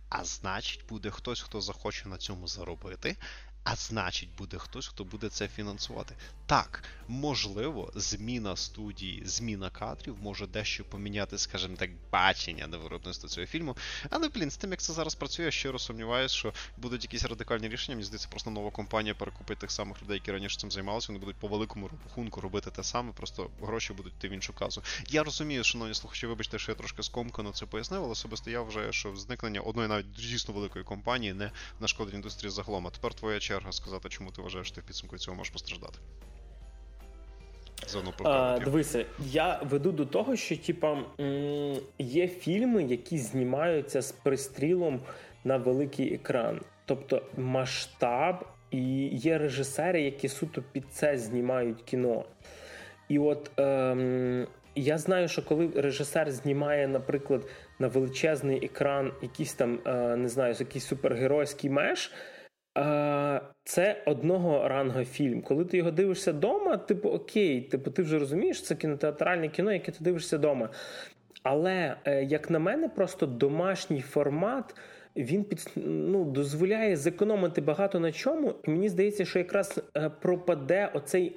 а значить, буде хтось, хто захоче на цьому заробити. А значить, буде хтось, хто буде це фінансувати. Так, можливо, зміна студії, зміна кадрів може дещо поміняти, скажімо так, бачення на виробництво цього фільму. Але, блін, з тим, як це зараз працює, я щиро сумніваюся, що будуть якісь радикальні рішення. Мені здається, просто нова компанія перекупить тих самих людей, які раніше цим займалися. Вони будуть по великому рахунку робити те саме, просто гроші будуть йти в іншу казу. Я розумію, шановні слухачі, вибачте, що я трошки скомкано це пояснив, але особисто я вважаю, що зникнення одної навіть дійсно великої компанії не нашкодить індустрії загалом. А тепер твоя черга сказати, чому ти вважаєш, що ти в підсумку цього можеш постраждати. А, Дивися, я веду до того, що типа є фільми, які знімаються з пристрілом на великий екран. Тобто масштаб, і є режисери, які суто під це знімають кіно. І от ем, я знаю, що коли режисер знімає, наприклад, на величезний екран, якийсь там, е, не знаю, якийсь супергеройський меш. Е, це одного ранга фільм. Коли ти його дивишся вдома, типу окей, типу, ти вже розумієш, це кінотеатральне кіно, яке ти дивишся вдома. Але, як на мене, просто домашній формат він під, ну, дозволяє зекономити багато на чому. І мені здається, що якраз пропаде оцей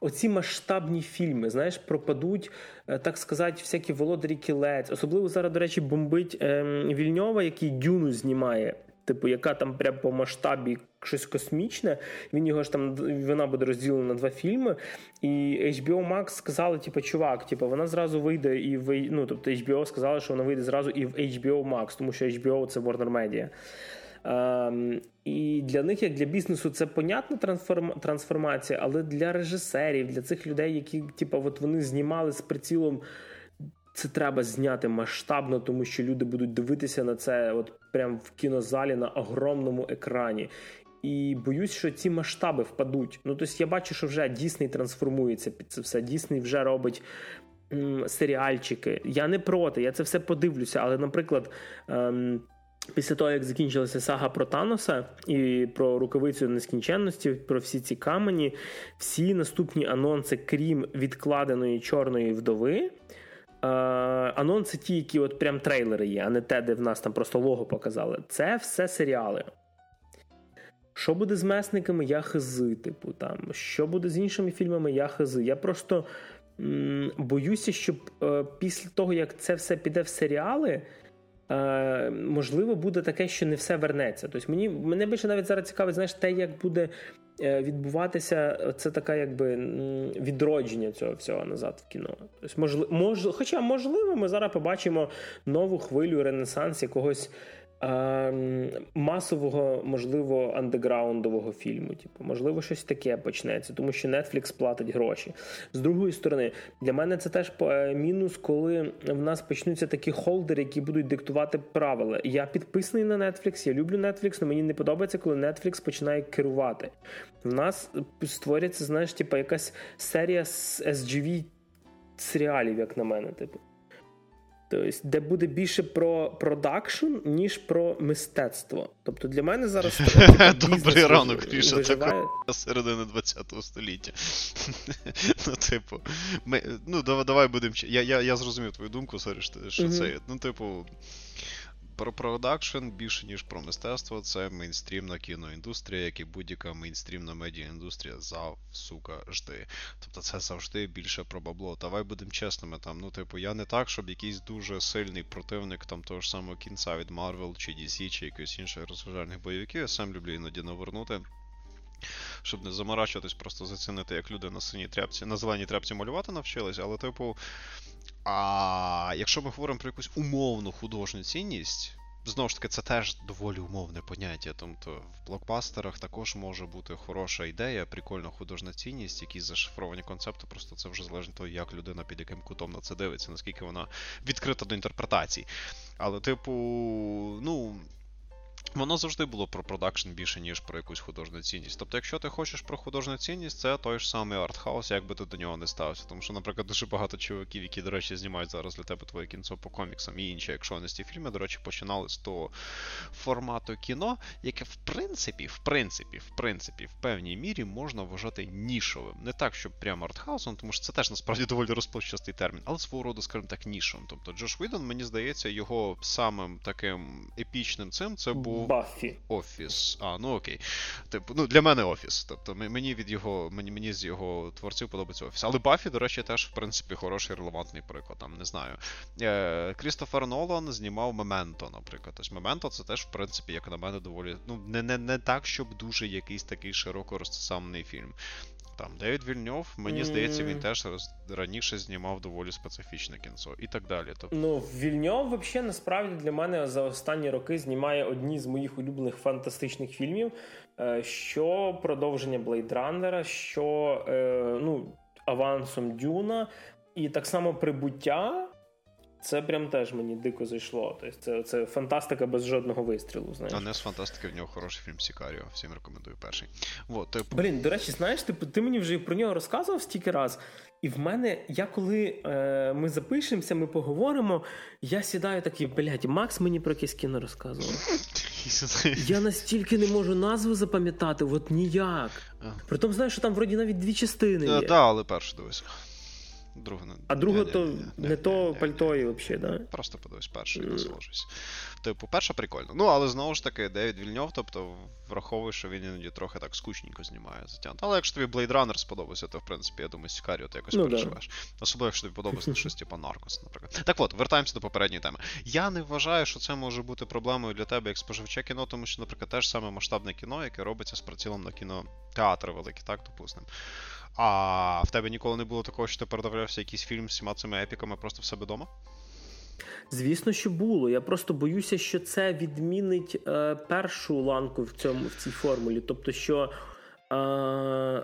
оці масштабні фільми, знаєш, пропадуть, е, так сказати, всякі володарі кілець. Особливо зараз, до речі, бомбить ем, Вільньова, який дюну знімає. Типу, яка там прям по масштабі щось космічне. Він його ж там вона буде розділена на два фільми. І HBO Max сказали, типу, чувак, типу, вона зразу вийде і в ну, тобто HBO сказали, що вона вийде зразу і в HBO Max, тому що HBO це Warner Media. Ем, і для них, як для бізнесу, це понятна трансформація, але для режисерів, для цих людей, які типу, от вони знімали з прицілом. Це треба зняти масштабно, тому що люди будуть дивитися на це от прямо в кінозалі на огромному екрані. І боюсь, що ці масштаби впадуть. Ну тобто я бачу, що вже Дісней трансформується під це все. Дісней вже робить м, серіальчики. Я не проти, я це все подивлюся. Але, наприклад, ем, Після того, як закінчилася сага про Таноса і про рукавицю нескінченності, про всі ці камені, всі наступні анонси, крім відкладеної чорної вдови. Е, анонси ті, які от прям трейлери є, а не те, де в нас там просто лого показали. Це все серіали. Що буде з месниками, я хизи, типу, там. Що буде з іншими фільмами, я хизи. Я просто м- боюся, щоб е, після того, як це все піде в серіали. Е, можливо, буде таке, що не все вернеться. Тобто мені мене більше навіть зараз цікавить, знаєш, те, як буде е, відбуватися це таке, якби відродження цього всього назад в кіно. Тобто, можливо, мож, Хоча, можливо, ми зараз побачимо нову хвилю ренесанс якогось масового, можливо, андеграундового фільму. Типу, можливо, щось таке почнеться, тому що Netflix платить гроші. З другої сторони, для мене це теж е, мінус, коли в нас почнуться такі холдери, які будуть диктувати правила. Я підписаний на Netflix, я люблю Netflix, але мені не подобається, коли Netflix починає керувати. В нас створюється, знаєш, типу, якась серія з SGV серіалів, як на мене, типу. Тобто, де буде більше про продакшн, ніж про мистецтво. Тобто для мене зараз Добрий ранок пише це середини 20 століття. Ну, типу, ми, ну, давай будемо. Я я, я зрозумів твою думку, sorry, що це. Ну, типу, про продакшн більше, ніж про мистецтво, це мейнстрімна кіноіндустрія, як і будь-яка мейнстрімна медіаіндустрія жди. Тобто це завжди більше про бабло. Давай будемо чесними. там, ну, типу, я не так, щоб якийсь дуже сильний противник там того ж самого кінця від Marvel чи DC, чи якихось інших розважальних бойовиків. Я сам люблю іноді навернути. Щоб не заморачуватись, просто зацінити, як люди на синій тряпці, на зеленій тряпці малювати навчились, але, типу, а якщо ми говоримо про якусь умовну художню цінність, знову ж таки, це теж доволі умовне поняття. Тобто в блокбастерах також може бути хороша ідея, прикольна художня цінність, якісь зашифровані концепти, просто це вже залежно від того, як людина під яким кутом на це дивиться, наскільки вона відкрита до інтерпретацій. Але, типу, ну. Воно завжди було про продакшн більше, ніж про якусь художню цінність. Тобто, якщо ти хочеш про художню цінність, це той ж самий артхаус, як би ти до нього не стався. Тому що, наприклад, дуже багато чуваків, які, до речі, знімають зараз для тебе твоє кінцо по коміксам і інші екшонисті фільми, до речі, починали з того формату кіно, яке в принципі, в принципі, в принципі, в певній мірі можна вважати нішовим. Не так, щоб прямо артхаусом, тому що це теж насправді доволі розпливчастий термін, але свого роду, скажімо так, нішовим. Тобто Джош Відон, мені здається, його самим таким епічним цим це був. Баффі. Офіс. А, ну окей. Типу, ну для мене офіс. Тобто мені від його, мені мені з його творців подобається офіс. Але Баффі, до речі, теж, в принципі, хороший релевантний приклад. Там не знаю. Е, Крістофер Нолан знімав Мементо, наприклад. Тобто Мементо це теж, в принципі, як на мене, доволі. Ну, не не, не так, щоб дуже якийсь такий широко розсамний фільм. Там Девід Вільньов, мені здається, він теж раніше знімав доволі специфічне кінцо і так далі. Тобто... Ну, Вільньов, взагалі, насправді для мене за останні роки знімає одні з моїх улюблених фантастичних фільмів. Е, що продовження Блейдраннера, що е, ну, авансом Дюна, і так само прибуття. Це прям теж мені дико зайшло. Тобто це це фантастика без жодного вистрілу. знаєш. А не з фантастики в нього хороший фільм Сікаріо. Всім рекомендую перший. Вот, типу... Блін, до речі, знаєш, ти, ти мені вже про нього розказував стільки раз. І в мене, я коли е, ми запишемося, ми поговоримо, я сідаю такий, блядь, Макс мені про якесь кіно розказував. Я настільки не можу назву запам'ятати, от ніяк. Притом знаю, що там вроді навіть дві частини. Так, але першу дивись. Друга А друга то не, не то пальто і взагалі, да? Просто подивись першу і насолоджуйся. Типу, перша прикольна. Ну, але знову ж таки, Девід Вільньов, тобто, враховує, що він іноді трохи так скучненько знімає затягнути. Але якщо тобі Blade Runner сподобався, то в принципі, я думаю, Сікаріо ти якось ну, переживеш. Да. Особливо, якщо тобі подобається щось типу Наркос, наприклад. Так от, вертаємося до попередньої теми. Я не вважаю, що це може бути проблемою для тебе як споживче кіно, тому що, наприклад, теж саме масштабне кіно, яке робиться з прицілом на кінотеатр великий, так, допустимо. А в тебе ніколи не було такого, що ти передивлявся якийсь фільм з всіма цими епіками просто в себе вдома? Звісно, що було. Я просто боюся, що це відмінить е, першу ланку в цьому в цій формулі. Тобто, що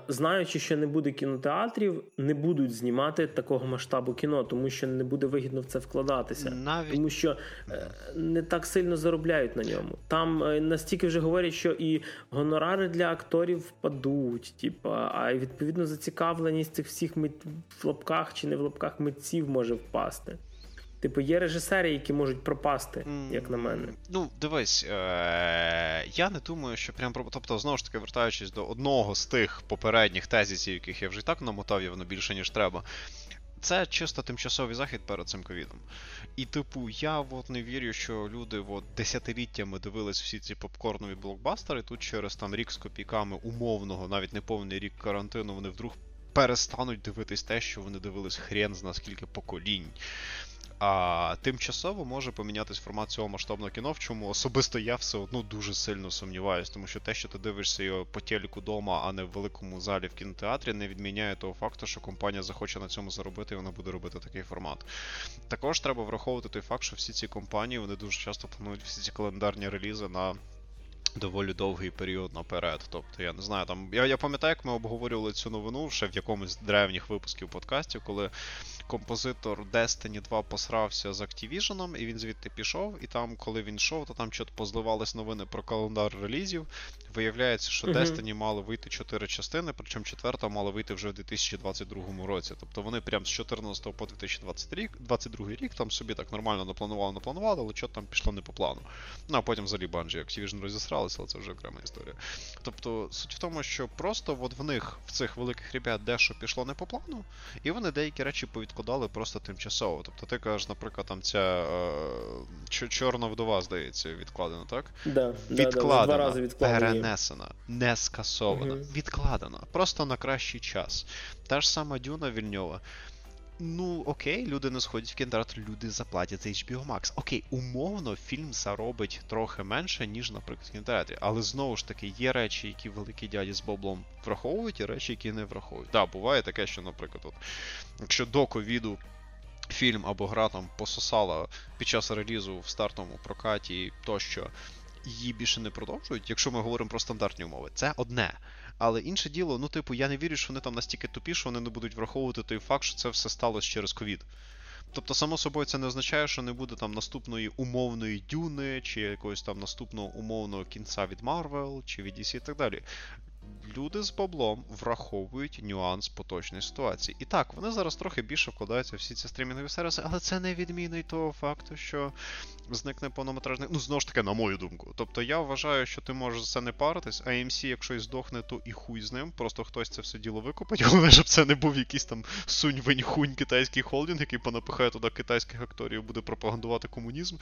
знаючи, що не буде кінотеатрів, не будуть знімати такого масштабу кіно, тому що не буде вигідно в це вкладатися, Навіть... тому що е, не так сильно заробляють на ньому. Там е, настільки вже говорять, що і гонорари для акторів впадуть, типа, а відповідно зацікавленість цих всіх мит... в лапках чи не в лапках митців може впасти. Типу, є режисери, які можуть пропасти, як на мене. Ну, дивись, е- я не думаю, що прям Тобто, знову ж таки, вертаючись до одного з тих попередніх тезісів, яких я вже і так намотав явно більше, ніж треба. Це чисто тимчасовий захід перед цим ковідом. І, типу, я от не вірю, що люди от десятиліттями дивились всі ці попкорнові блокбастери. Тут через там рік з копійками умовного, навіть не повний рік карантину, вони вдруг перестануть дивитись те, що вони дивились хрен з наскільки поколінь. А тимчасово може помінятись формат цього масштабного кіно, в чому особисто я все одно дуже сильно сумніваюсь, тому що те, що ти дивишся його по телеку дома, а не в великому залі в кінотеатрі, не відміняє того факту, що компанія захоче на цьому заробити, і вона буде робити такий формат. Також треба враховувати той факт, що всі ці компанії вони дуже часто планують всі ці календарні релізи на. Доволі довгий період наперед. Тобто, я не знаю, там. Я я пам'ятаю, як ми обговорювали цю новину ще в якомусь з древніх випусків подкастів, коли композитор Destiny 2 посрався з Activision, і він звідти пішов. І там, коли він йшов, то там чот позливались новини про календар релізів. Виявляється, що uh-huh. Destiny мало вийти 4 частини, причому четверта мала вийти вже в 2022 році. Тобто вони прям з 14 по 2022 рік там собі так нормально напланували, напланували, але що там пішло не по плану. Ну а потім взагалі Bungie Activision розісралися, але це вже окрема історія. Тобто, суть в тому, що просто от в них, в цих великих ребят, дещо пішло не по плану, і вони деякі речі повідкладали просто тимчасово. Тобто ти кажеш, наприклад, там ця е, чорна вдова, здається, відкладена, так? Да, відкладена, да, да, два рази відкладена перенесена, не скасована, угу. відкладена. Просто на кращий час. Та ж сама Дюна Вільньова. Ну, окей, люди не сходять в кінотеатр, люди заплатять за HBO Max. Окей, умовно, фільм заробить трохи менше, ніж, наприклад, в кінотеатрі. Але знову ж таки, є речі, які великі дяді з баблом враховують, і речі, які не враховують. Так, да, буває таке, що, наприклад, от, якщо до ковіду фільм або гра там пососала під час релізу в стартовому прокаті тощо її більше не продовжують, якщо ми говоримо про стандартні умови, це одне. Але інше діло, ну, типу, я не вірю, що вони там настільки тупі, що вони не будуть враховувати той факт, що це все сталося через ковід. Тобто, само собою, це не означає, що не буде там наступної умовної дюни, чи якогось там наступного умовного кінця від Марвел, чи від DC і так далі люди з баблом враховують нюанс поточної ситуації. І так, вони зараз трохи більше вкладаються в всі ці стрімінгові сервіси, але це не відмінить того факту, що зникне повнометражний. Ну, знову ж таки, на мою думку. Тобто я вважаю, що ти можеш за це не паритись, а AMC, якщо і здохне, то і хуй з ним. Просто хтось це все діло викупить. Головне, щоб це не був якийсь там сунь винь хунь китайський холдинг, який понапихає туди китайських акторів, буде пропагандувати комунізм.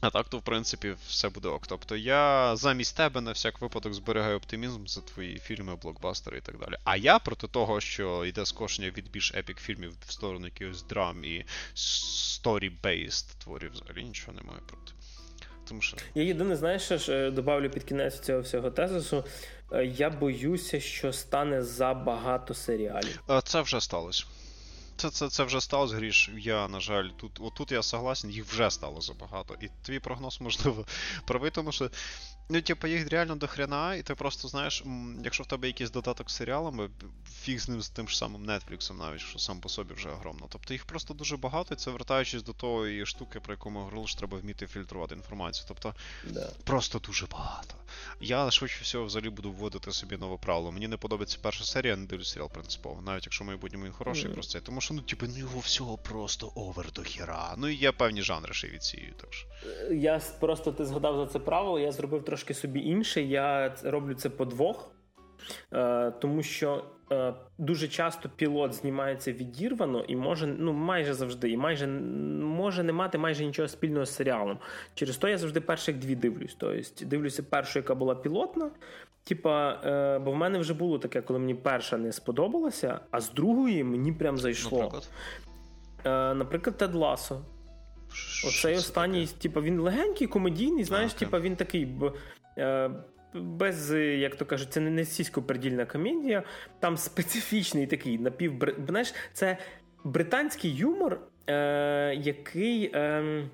А так, то в принципі все буде ок. Тобто я замість тебе на всяк випадок зберігаю оптимізм за твої фільми, блокбастери і так далі. А я проти того, що йде скошення від більш епік фільмів в сторону якихось драм і story-based творів взагалі нічого не маю проти. Тому що... Я єдине, знаєш, що ж е, добавлю під кінець цього всього тезису. Е, я боюся, що стане забагато серіалів. Це вже сталося. Це це, це вже сталося, Гріш. Я, на жаль, тут отут я согласен, їх вже стало забагато. І твій прогноз, можливо, правий, тому що. Ну, типу, їх реально до хрена, і ти просто знаєш, якщо в тебе якийсь додаток з серіалами, фіг з ним з тим ж самим Netflix, навіть що сам по собі вже огромно. Тобто їх просто дуже багато, і це вертаючись до тої штуки, про яку ми говорили, що треба вміти фільтрувати інформацію. Тобто да. просто дуже багато. Я швидше всього взагалі буду вводити собі нове правило. Мені не подобається перша серія, я не дивлюсь серіал принципово, навіть якщо в майбутньому він хороший, mm. просто цей. Тому що, ну, типу, ну його всього просто овер до хіра. Ну і є певні жанри ще відсію, так що. Я просто ти згадав за це правило, я зробив трошки собі інше. Я роблю це по двох, е, тому що е, дуже часто пілот знімається відірвано і може, ну майже завжди, і майже може не мати майже нічого спільного з серіалом. Через то я завжди перших дві дивлюсь. Тобто дивлюся першу, яка була пілотна. Типа, е, бо в мене вже було таке, коли мені перша не сподобалася, а з другої мені прям зайшло. Наприклад, е, наприклад Тед Ласо. Оцей останній, типу, він легенький, комедійний, знаєш, okay. типу, він такий. Е, без, як то кажуть, це не сільсько-придільна комедія, там специфічний такий напів. Знаєш, це британський юмор, е, який, е,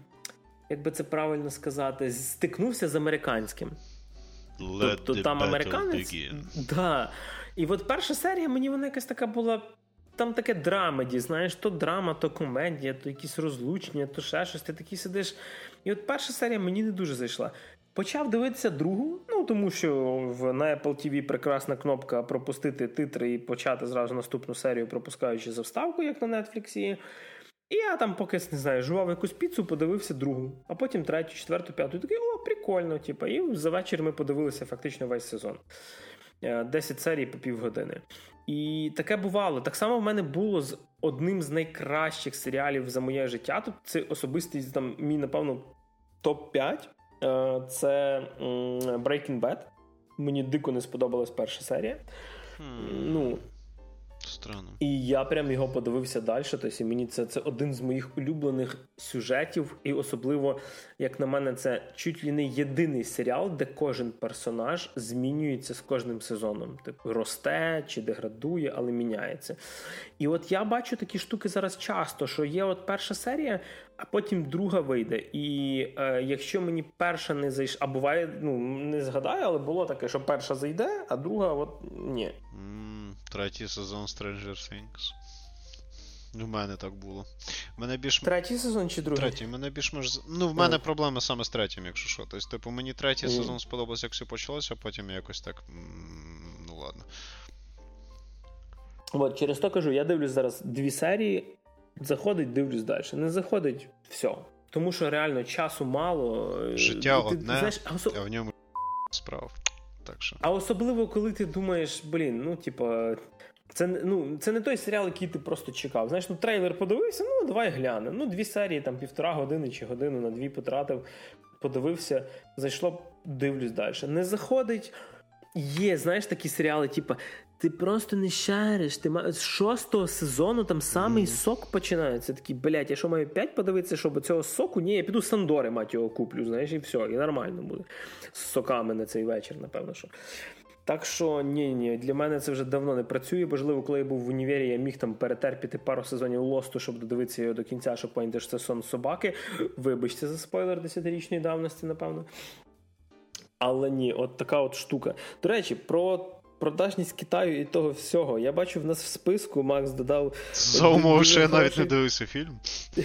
як би це правильно сказати, стикнувся з американським. Let тобто там американець. Да. І от перша серія мені вона якась така була там таке драмеді, знаєш, то драма, то комедія, то якісь розлучення, то ще щось. Ти такий сидиш. І от перша серія мені не дуже зайшла. Почав дивитися другу, ну тому що в на Apple TV прекрасна кнопка пропустити титри і почати зразу наступну серію, пропускаючи за вставку, як на Netflix. І я там, поки не знаю, жував якусь піцу, подивився другу, а потім третю, четверту, п'яту. І такий, о, прикольно. Типу. І за вечір ми подивилися фактично весь сезон. 10 е, серій по півгодини. І таке бувало. Так само в мене було з одним з найкращих серіалів за моє життя. Тут це особистий там мій, напевно, топ-5. Е, це Breaking Bad. Мені дико не сподобалась перша серія. Hmm. Ну, Странно. І я прям його подивився далі. Тобто мені це це один з моїх улюблених сюжетів, і особливо, як на мене, це чуть ли не єдиний серіал, де кожен персонаж змінюється з кожним сезоном. Типу росте чи деградує, але міняється. І от я бачу такі штуки зараз часто, що є от перша серія, а потім друга вийде. І е, якщо мені перша не зайшла, а буває, ну не згадаю, але було таке, що перша зайде, а друга от ні. Третій сезон Stranger Things. У мене так було. Мене більш... Третій сезон чи другий? Третій. Мене більш мож... Ну, в мене mm. проблеми саме з третім, якщо що. Тобто, типу, мені третій mm. сезон сподобався, як все почалося, а потім якось так. Ну ладно. От, через то кажу, я дивлюсь зараз дві серії. Заходить, дивлюсь далі. Не заходить, все. Тому що реально часу мало. Життя ти, одне, ти, знаєш, а в ньому справ. Так що. А особливо, коли ти думаєш, блін, ну, типа, це ну, це не той серіал, який ти просто чекав. Знаєш, ну трейлер подивився, ну давай глянемо. Ну, дві серії, там півтора години чи годину на дві потратив, подивився, зайшло, дивлюсь далі. Не заходить. Є, знаєш, такі серіали, типу, ти просто не шариш. Ти має... З шостого сезону там самий mm. сок починається. Такий, блядь, я що маю п'ять подивитися, щоб цього соку? Ні, я піду Сандори, мать його куплю, знаєш, і все, і нормально буде. З соками на цей вечір, напевно. що. Так що ні, ні, для мене це вже давно не працює. Можливо, коли я був в універі, я міг там перетерпіти пару сезонів лосту, щоб додивитися його до кінця, щоб поняти, що це сон собаки. Вибачте за спойлер десятирічної давності, напевно. Але ні, от така от штука. До речі, про продажність Китаю і того всього. Я бачу в нас в списку Макс додав. За умови, що я навіть не дивився фільм.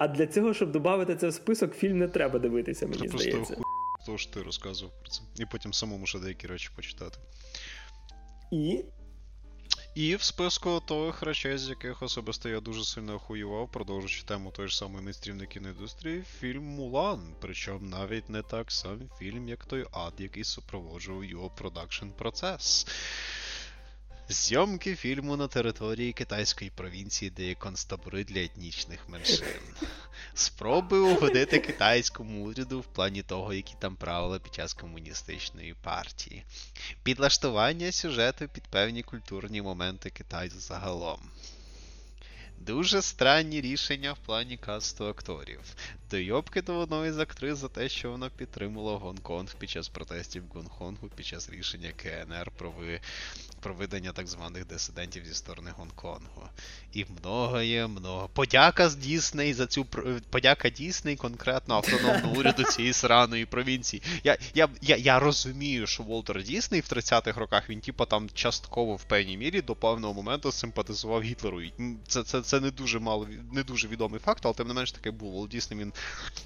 А для цього, щоб додати це в список, фільм не треба дивитися, мені це здається. Просто хуй, того, що ти розказував про це. І потім самому ще деякі речі почитати. І і в списку тих речей, з яких особисто я дуже сильно охуював, продовжуючи тему той ж самої мейнстрімної кіноіндустрії, фільм Мулан. Причому навіть не так сам фільм, як той ад, який супроводжував його продакшн процес. Зйомки фільму на території китайської провінції, де є концтабори для етнічних меншин. Спроби угодити китайському уряду в плані того, які там правила під час комуністичної партії. Підлаштування сюжету під певні культурні моменти Китаю загалом. Дуже странні рішення в плані касту акторів. Недойобки до одної з актрис за те, що вона підтримала Гонконг під час протестів Гонконгу, під час рішення КНР про ви... про видання так званих дисидентів зі сторони Гонконгу. І много є, много. Подяка з Дісней за цю подяка Дісней конкретно автономному уряду цієї сраної провінції. Я я, я, я розумію, що Волтер Дісней в 30-х роках він, типа, там частково в певній мірі до певного моменту симпатизував Гітлеру. Це це, це не дуже мало не дуже відомий факт, але тим не менш таке було. Волт Дісней він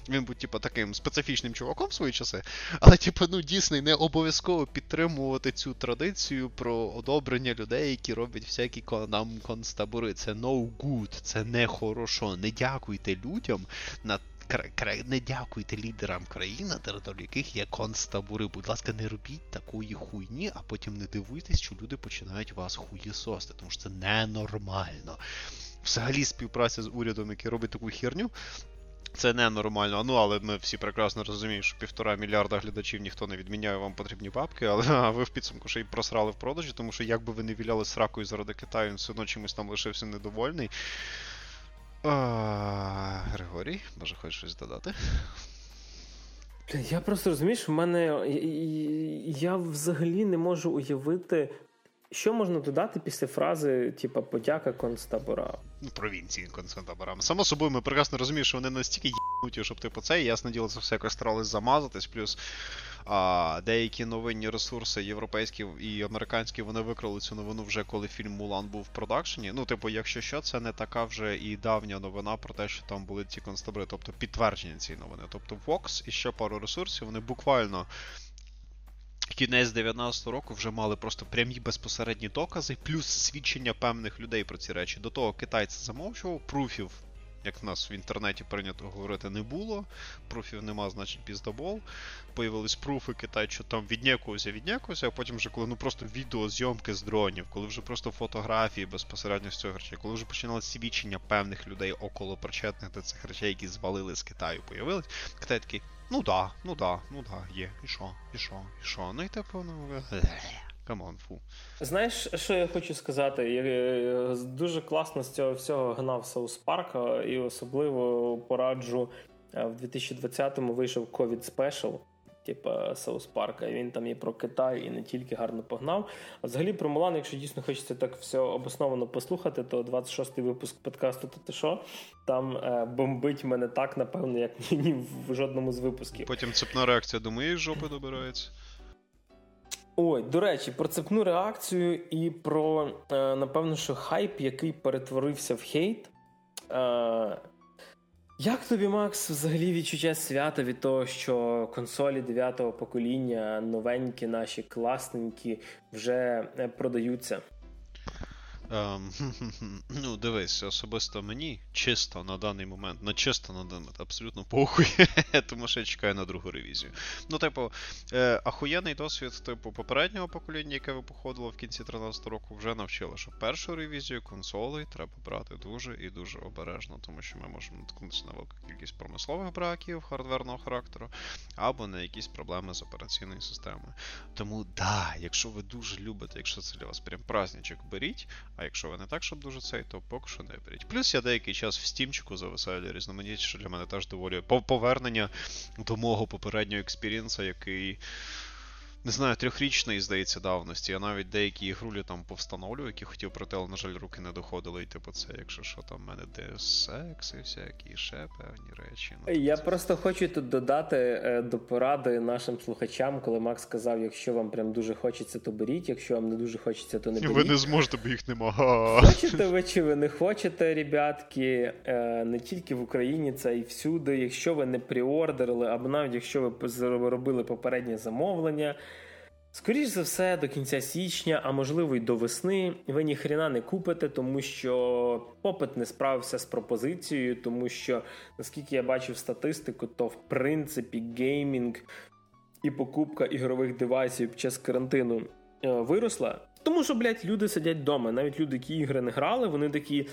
він був, типа, таким специфічним чуваком в свої часи. Але, типа, ну, Дісней не обов'язково підтримувати цю традицію про одобрення людей, які роблять всякі нам концтабори. Це no good, це не хорошо. Не дякуйте людям на не дякуйте лідерам країн, на території яких є концтабори. Будь ласка, не робіть такої хуйні, а потім не дивуйтесь, що люди починають вас хуєсости, тому що це ненормально. Взагалі, співпраця з урядом, який робить таку херню. Це ненормально. Ну, але ми всі прекрасно розуміємо, що півтора мільярда глядачів ніхто не відміняє, вам потрібні бабки, але а ви в підсумку ще й просрали в продажі, тому що як би ви не віляли сракою заради Китаю, він все одно чимось там лишився недовольний. А, Григорій, може, хочеш щось додати? Я просто розумію, що в мене. Я взагалі не можу уявити, що можна додати після фрази, типа подяка концтаборам. Ну, провінції концтаборам. Само собою, ми прекрасно розуміємо, що вони настільки їбнуті, щоб типу це, і ясно діло, це все якось старались замазатись, плюс а, Деякі новинні ресурси, європейські і американські, вони викрали цю новину вже коли фільм Мулан був в продакшені. Ну, типу, якщо що, це не така вже і давня новина про те, що там були ці концтабори, тобто підтвердження цієї новини. Тобто Vox і ще пару ресурсів, вони буквально. Кінець 90-го року вже мали просто прямі безпосередні докази, плюс свідчення певних людей про ці речі. До того китайці замовчував, пруфів як в нас в інтернеті прийнято говорити, не було. Пруфів нема, значить піздобол. Появились пруфи, Китай, що там віднякувався, віднякувався, а потім вже коли ну просто відеозйомки з дронів, коли вже просто фотографії безпосередньо з цього речей, коли вже починали свідчення певних людей около причетних до цих речей, які звалили з Китаю, появились, Китай такий, ну да, ну да, ну да, є, і що, і що, і що, ну і типу, ну. Come on, фу. Знаєш, що я хочу сказати? Я е, дуже класно з цього всього гнав South Park 'а, і особливо пораджу е, в 2020-му вийшов COVID Special, типа South Park 'а. І він там і про Китай, і не тільки гарно погнав. А взагалі про Мулан, якщо дійсно хочеться так все обосновано послухати, то 26-й випуск подкасту «То ти що?» там е, бомбить мене так, напевно, як ні в жодному з випусків. Потім цепна реакція до моєї жопи добирається. Ой, до речі, про цепну реакцію і про, е, напевно, що хайп, який перетворився в хейт. Е, як тобі, Макс, взагалі відчуття свята від того, що консолі 9-го покоління, новенькі, наші класненькі, вже е, продаються? Ем, ну, дивись, особисто мені чисто на даний момент, на чисто на даний момент, абсолютно похуй, тому що я чекаю на другу ревізію. Ну, типу, е, ахуєнний досвід, типу, попереднього покоління, яке ви походило в кінці 13 року, вже навчило, що першу ревізію консолей треба брати дуже і дуже обережно, тому що ми можемо наткнутися на велику кількість промислових браків хардверного характеру, або на якісь проблеми з операційною системою. Тому, да, якщо ви дуже любите, якщо це для вас прям праздничок, беріть. А якщо ви не так, щоб дуже цей, то поки що не беріть. Плюс я деякий час в стімчику зависаю різноманітні, що для мене теж доволі повернення до мого попереднього experience 'а, який не знаю, трьохрічної, здається, давності. Я навіть деякі ігрулі там повстановлюю, які хотів пройти, але, на жаль, руки не доходили. І типу, це, якщо що, там в мене Deus Ex і всякі ще певні речі. Ну, Я це... просто хочу тут додати е, до поради нашим слухачам, коли Макс сказав, якщо вам прям дуже хочеться, то беріть, якщо вам не дуже хочеться, то не беріть. Ви не зможете, бо їх нема. Хочете ви чи ви не хочете, ребятки, е, не тільки в Україні, це і всюди. Якщо ви не приордерили, або навіть якщо ви робили попереднє замовлення. Скоріше за все, до кінця січня, а можливо й до весни, ви ніхрена не купите, тому що попит не справився з пропозицією, тому що, наскільки я бачив статистику, то в принципі геймінг і покупка ігрових девайсів під час карантину е, виросла. Тому що, блядь, люди сидять вдома. Навіть люди, які ігри не грали, вони такі,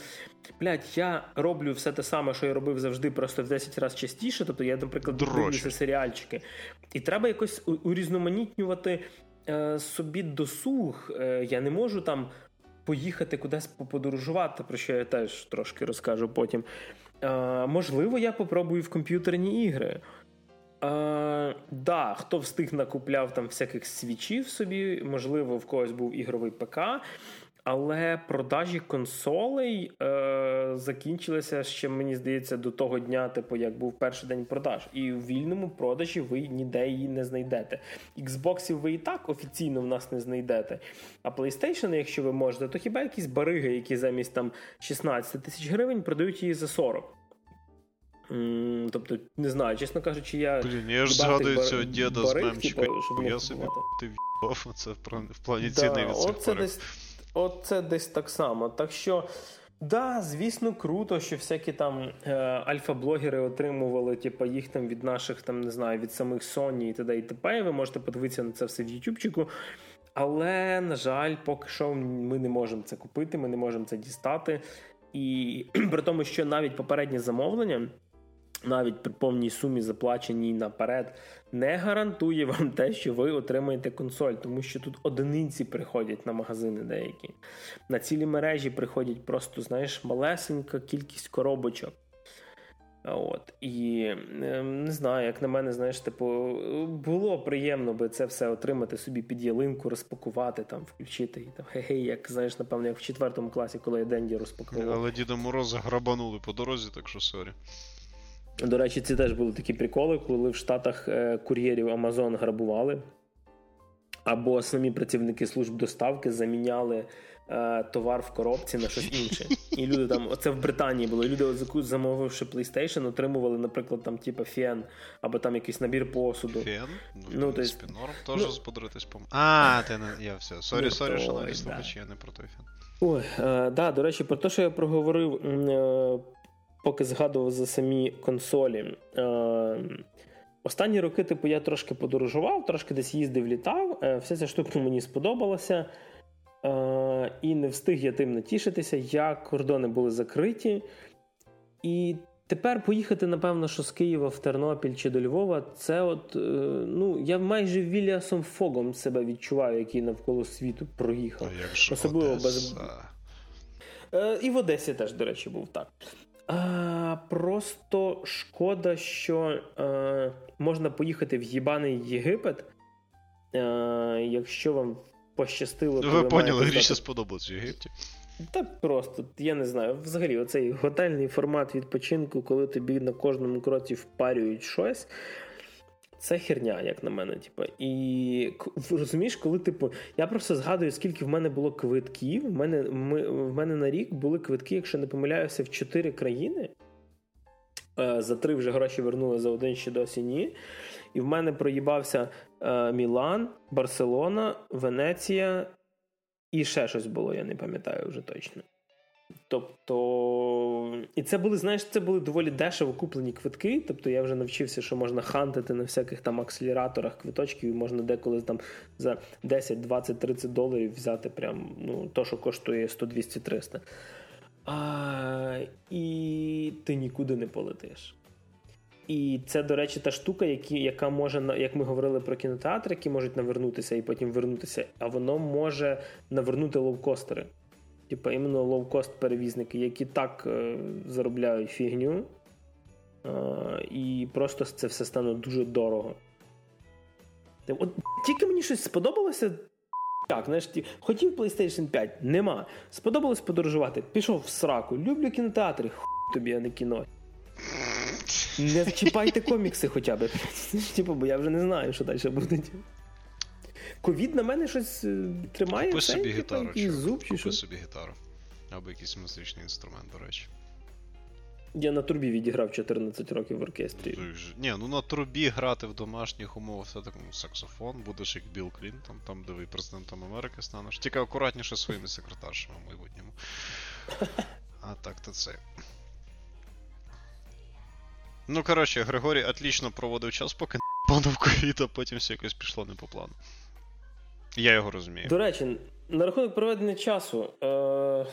блядь, я роблю все те саме, що я робив завжди, просто в 10 разів частіше. Тобто я, наприклад, дивлюся серіальчики. І треба якось урізноманітнювати собі досуг. Е, я не можу там поїхати кудись поподорожувати, про що я теж трошки розкажу потім. Е, можливо, я попробую в комп'ютерні ігри. Е, да, Хто встиг накупляв там всяких свічів собі, можливо, в когось був ігровий ПК. Але продажі консолей е, закінчилися ще, мені здається, до того дня, типу, як був перший день продаж. І в вільному продажі ви ніде її не знайдете. Xbox ви і так офіційно в нас не знайдете. А PlayStation, якщо ви можете, то хіба якісь бариги, які замість там 16 тисяч гривень продають її за 40. Mm, тобто, не знаю, чесно кажучи, я. Блін, я ж згадую цього діда з мемчика. Типу, я собі ти в'їбав це в плані ціни від цих десь Оце десь так само. Так що, да, звісно, круто, що всякі там е, альфа-блогери отримували, типу, їх там від наших, там, не знаю, від самих Sony і т.д. і т.п. Ви можете подивитися на це все в Ютубчику. Але, на жаль, поки що ми не можемо це купити, ми не можемо це дістати. І при тому, що навіть попереднє замовлення навіть при повній сумі заплаченій наперед, не гарантує вам те, що ви отримаєте консоль, тому що тут одиниці приходять на магазини деякі. На цілі мережі приходять просто, знаєш, малесенька кількість коробочок. От. І ем, не знаю, як на мене, знаєш, типу, було приємно би це все отримати собі під ялинку, розпакувати, там, включити і там гей, як знаєш, напевно, як в четвертому класі, коли я Денді розпакував. Але Діда Мороза грабанули по дорозі, так що sorry. До речі, це теж були такі приколи, коли в Штатах е, кур'єрів Amazon грабували, або самі працівники служб доставки заміняли е, товар в коробці на щось інше. І люди там, оце в Британії було. Люди, замовивши PlayStation, отримували, наприклад, там, типу, фен, або там якийсь набір посуду. Фен? Ну, ну то есть... норм теж ну, сподритись по А, ти не. Я все. Sorry, sorry, шановні слухачі, я не про той фен. Ой, е, да, до речі, про те, що я проговорив. Е, поки згадував за самі консолі. Е, Останні роки, типу, я трошки подорожував, трошки десь їздив, літав. Е, вся ця штука мені сподобалася. Е, і не встиг я тим натішитися, як кордони були закриті. І тепер поїхати, напевно, що з Києва в Тернопіль чи до Львова, це от, е, ну, я майже Віліасом Фогом себе відчуваю, який навколо світу проїхав. Як Особливо Одеса? без. Е, і в Одесі теж, до речі, був так. А, Просто шкода, що а, можна поїхати в їбаний Єгипет, а, якщо вам пощастило. Ви поняли, Гріші сподобалось в Єгипті. Та просто, я не знаю. Взагалі, оцей готельний формат відпочинку, коли тобі на кожному кроці впарюють щось. Це херня, як на мене. Типу. І розумієш, коли типу, я просто згадую, скільки в мене було квитків. В мене ми, в мене на рік були квитки, якщо не помиляюся, в чотири країни. Е, за три вже гроші вернули, за один ще досі ні. І в мене проїбався е, Мілан, Барселона, Венеція і ще щось було, я не пам'ятаю вже точно. Тобто, і це були, знаєш, це були доволі дешево куплені квитки. Тобто я вже навчився, що можна хантити на всяких там акселераторах квиточків, і можна деколи там за 10, 20, 30 доларів взяти прям ну, то, що коштує 100, 200, 300. А, І ти нікуди не полетиш. І це, до речі, та штука, які, яка може, як ми говорили про кінотеатри, які можуть навернутися і потім вернутися, а воно може навернути лоукостери. Типа іменно лоукост перевізники, які так е, заробляють фігню, е, і просто це все стане дуже дорого. От Тільки мені щось сподобалося. Так, знаєш, ті, хотів PlayStation 5, нема. Сподобалось подорожувати. Пішов в сраку. Люблю кінотеатри, хуй тобі, а не кіно. Не чіпайте комікси хоча б. Типу, бо я вже не знаю, що далі буде. Ковід на мене щось е, тримає. Купи собі гітару. Чи зуб, чи Купи собі гітару. Або якийсь музичний інструмент, до речі. Я на трубі відіграв 14 років в оркестрі. Ні, ну на трубі грати в домашніх умовах все такому саксофон, будеш як Білл Клінтон, там де ви президентом Америки станеш. Тільки акуратніше своїми секретаршами в майбутньому. А так то це. Ну, коротше, Григорій отлично проводив час, поки не панув ковід, а потім все якось пішло не по плану. Я його розумію. До речі, на рахунок проведення часу. Е-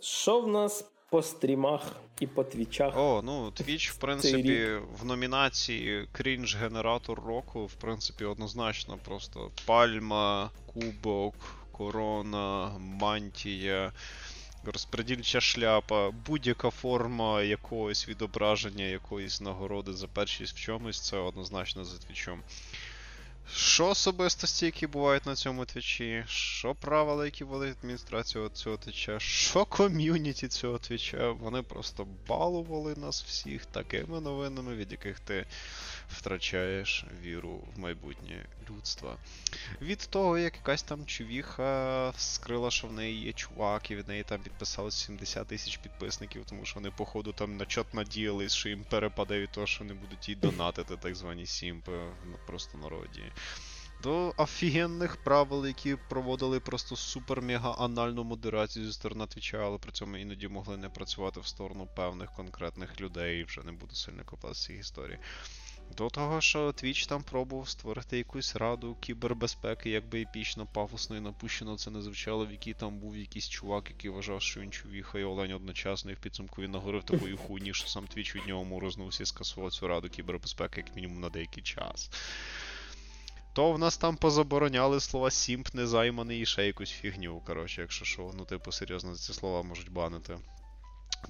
Що в нас по стрімах і по твічах? О, ну Твіч, в принципі, в номінації крінж генератор року, в принципі, однозначно просто пальма, кубок, корона, мантія. розпредільча шляпа, будь-яка форма якогось відображення, якоїсь нагороди за першість в чомусь, це однозначно за твічом. Що особистості, які бувають на цьому твічі, що правила, які вводить адміністрація цього твіча, що ком'юніті цього твіча, вони просто балували нас всіх такими новинами, від яких ти втрачаєш віру в майбутнє людства. Від того, як якась там чувіха скрила, що в неї є чувак, і від неї там підписалось 70 тисяч підписників, тому що вони, походу, там на чот надіялись, що їм перепаде від того, що вони будуть їй донатити, так звані сімпи, просто народі. До офігенних правил, які проводили просто супер-мега анальну модерацію зі сторони Твіча, але при цьому іноді могли не працювати в сторону певних конкретних людей, і вже не буду сильно копати з цієї історії. До того, що Twitch там пробував створити якусь раду кібербезпеки, якби епічно, пафосно і напущено це не звучало, в якій там був якийсь чувак, який вважав, що він чувіха і Олень одночасно, і в підсумку він нагорив такою хуйні, що сам Twitch від нього морознувся і скасував цю раду кібербезпеки, як мінімум на деякий час. То в нас там позабороняли слова Сімп, незайманий і ще якусь фігню, коротше, якщо що, ну, типу, серйозно, ці слова можуть банити.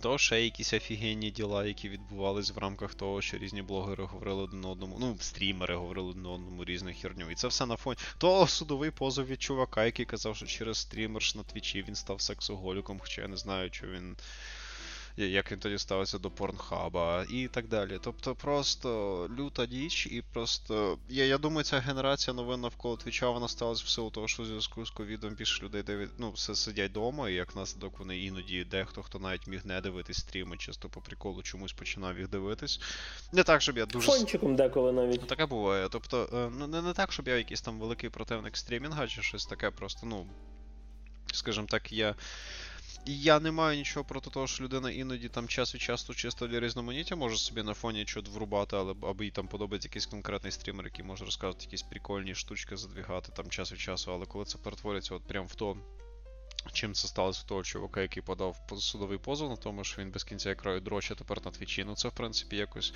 То ще якісь офігенні діла, які відбувались в рамках того, що різні блогери говорили один одному, ну, стрімери говорили один одному різну херню. І це все на фоні. То судовий позов від чувака, який казав, що через стрімерш на твічі він став сексоголіком, хоча я не знаю, що він як він тоді ставиться до порнхаба і так далі. Тобто просто люта діч, і просто. Я я думаю, ця генерація новин навколо твіча вона сталася в силу того, що в зв'язку з ковідом більше людей дивить, ну, все сидять вдома, і як наслідок вони іноді дехто, хто навіть міг не дивитись стріми, чисто по приколу чомусь починав їх дивитись. Не так, щоб я дуже. Фончиком деколи навіть. Ну, таке буває. Тобто, е, ну не, не так, щоб я якийсь там великий противник стрімінга, чи щось таке, просто, ну. Скажімо так, я я не маю нічого проти того, що людина іноді там час від часу чисто для різноманіття може собі на фоні щось врубати, але або їй там подобається якийсь конкретний стрімер, який може розказувати якісь прикольні штучки, задвігати там час від часу, але коли це перетворюється от прям в то. Чим це сталося в того чувака, який подав судовий позов на тому, що він без кінця краю дроча тепер на твічі. Ну це в принципі якось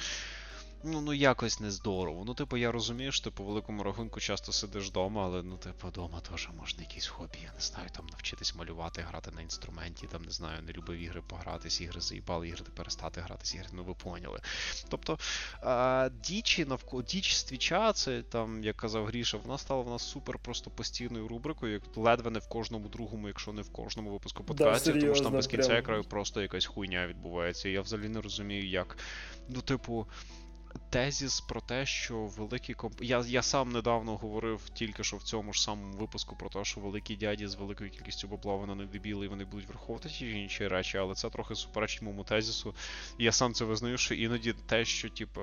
Ну, ну якось не здорово. Ну, типу, я розумію, що ти по великому рахунку часто сидиш вдома, але ну, типу, вдома теж можна якісь хобі, я не знаю, там навчитись малювати, грати на інструменті, там не знаю, не любив ігри погратись, ігри заїбали, ігри перестати гратись, ігри, ну ви поняли. Тобто а, дічі навколо діч з твіча, це там, як казав Гріша, вона стала в нас супер просто постійною рубрикою, як ледве не в кожному другому, якщо не в кожному випуску подкастів, да, тому що там без кінця краю просто якась хуйня відбувається. І я взагалі не розумію, як. Ну, типу тезіс про те, що великі комп... Я я сам недавно говорив тільки що в цьому ж самому випуску про те, що великі дяді з великою кількістю бабла вони не дебіли і вони будуть враховувати ті інші речі, але це трохи суперечить моєму тезісу. І я сам це визнаю, що іноді те, що, типу,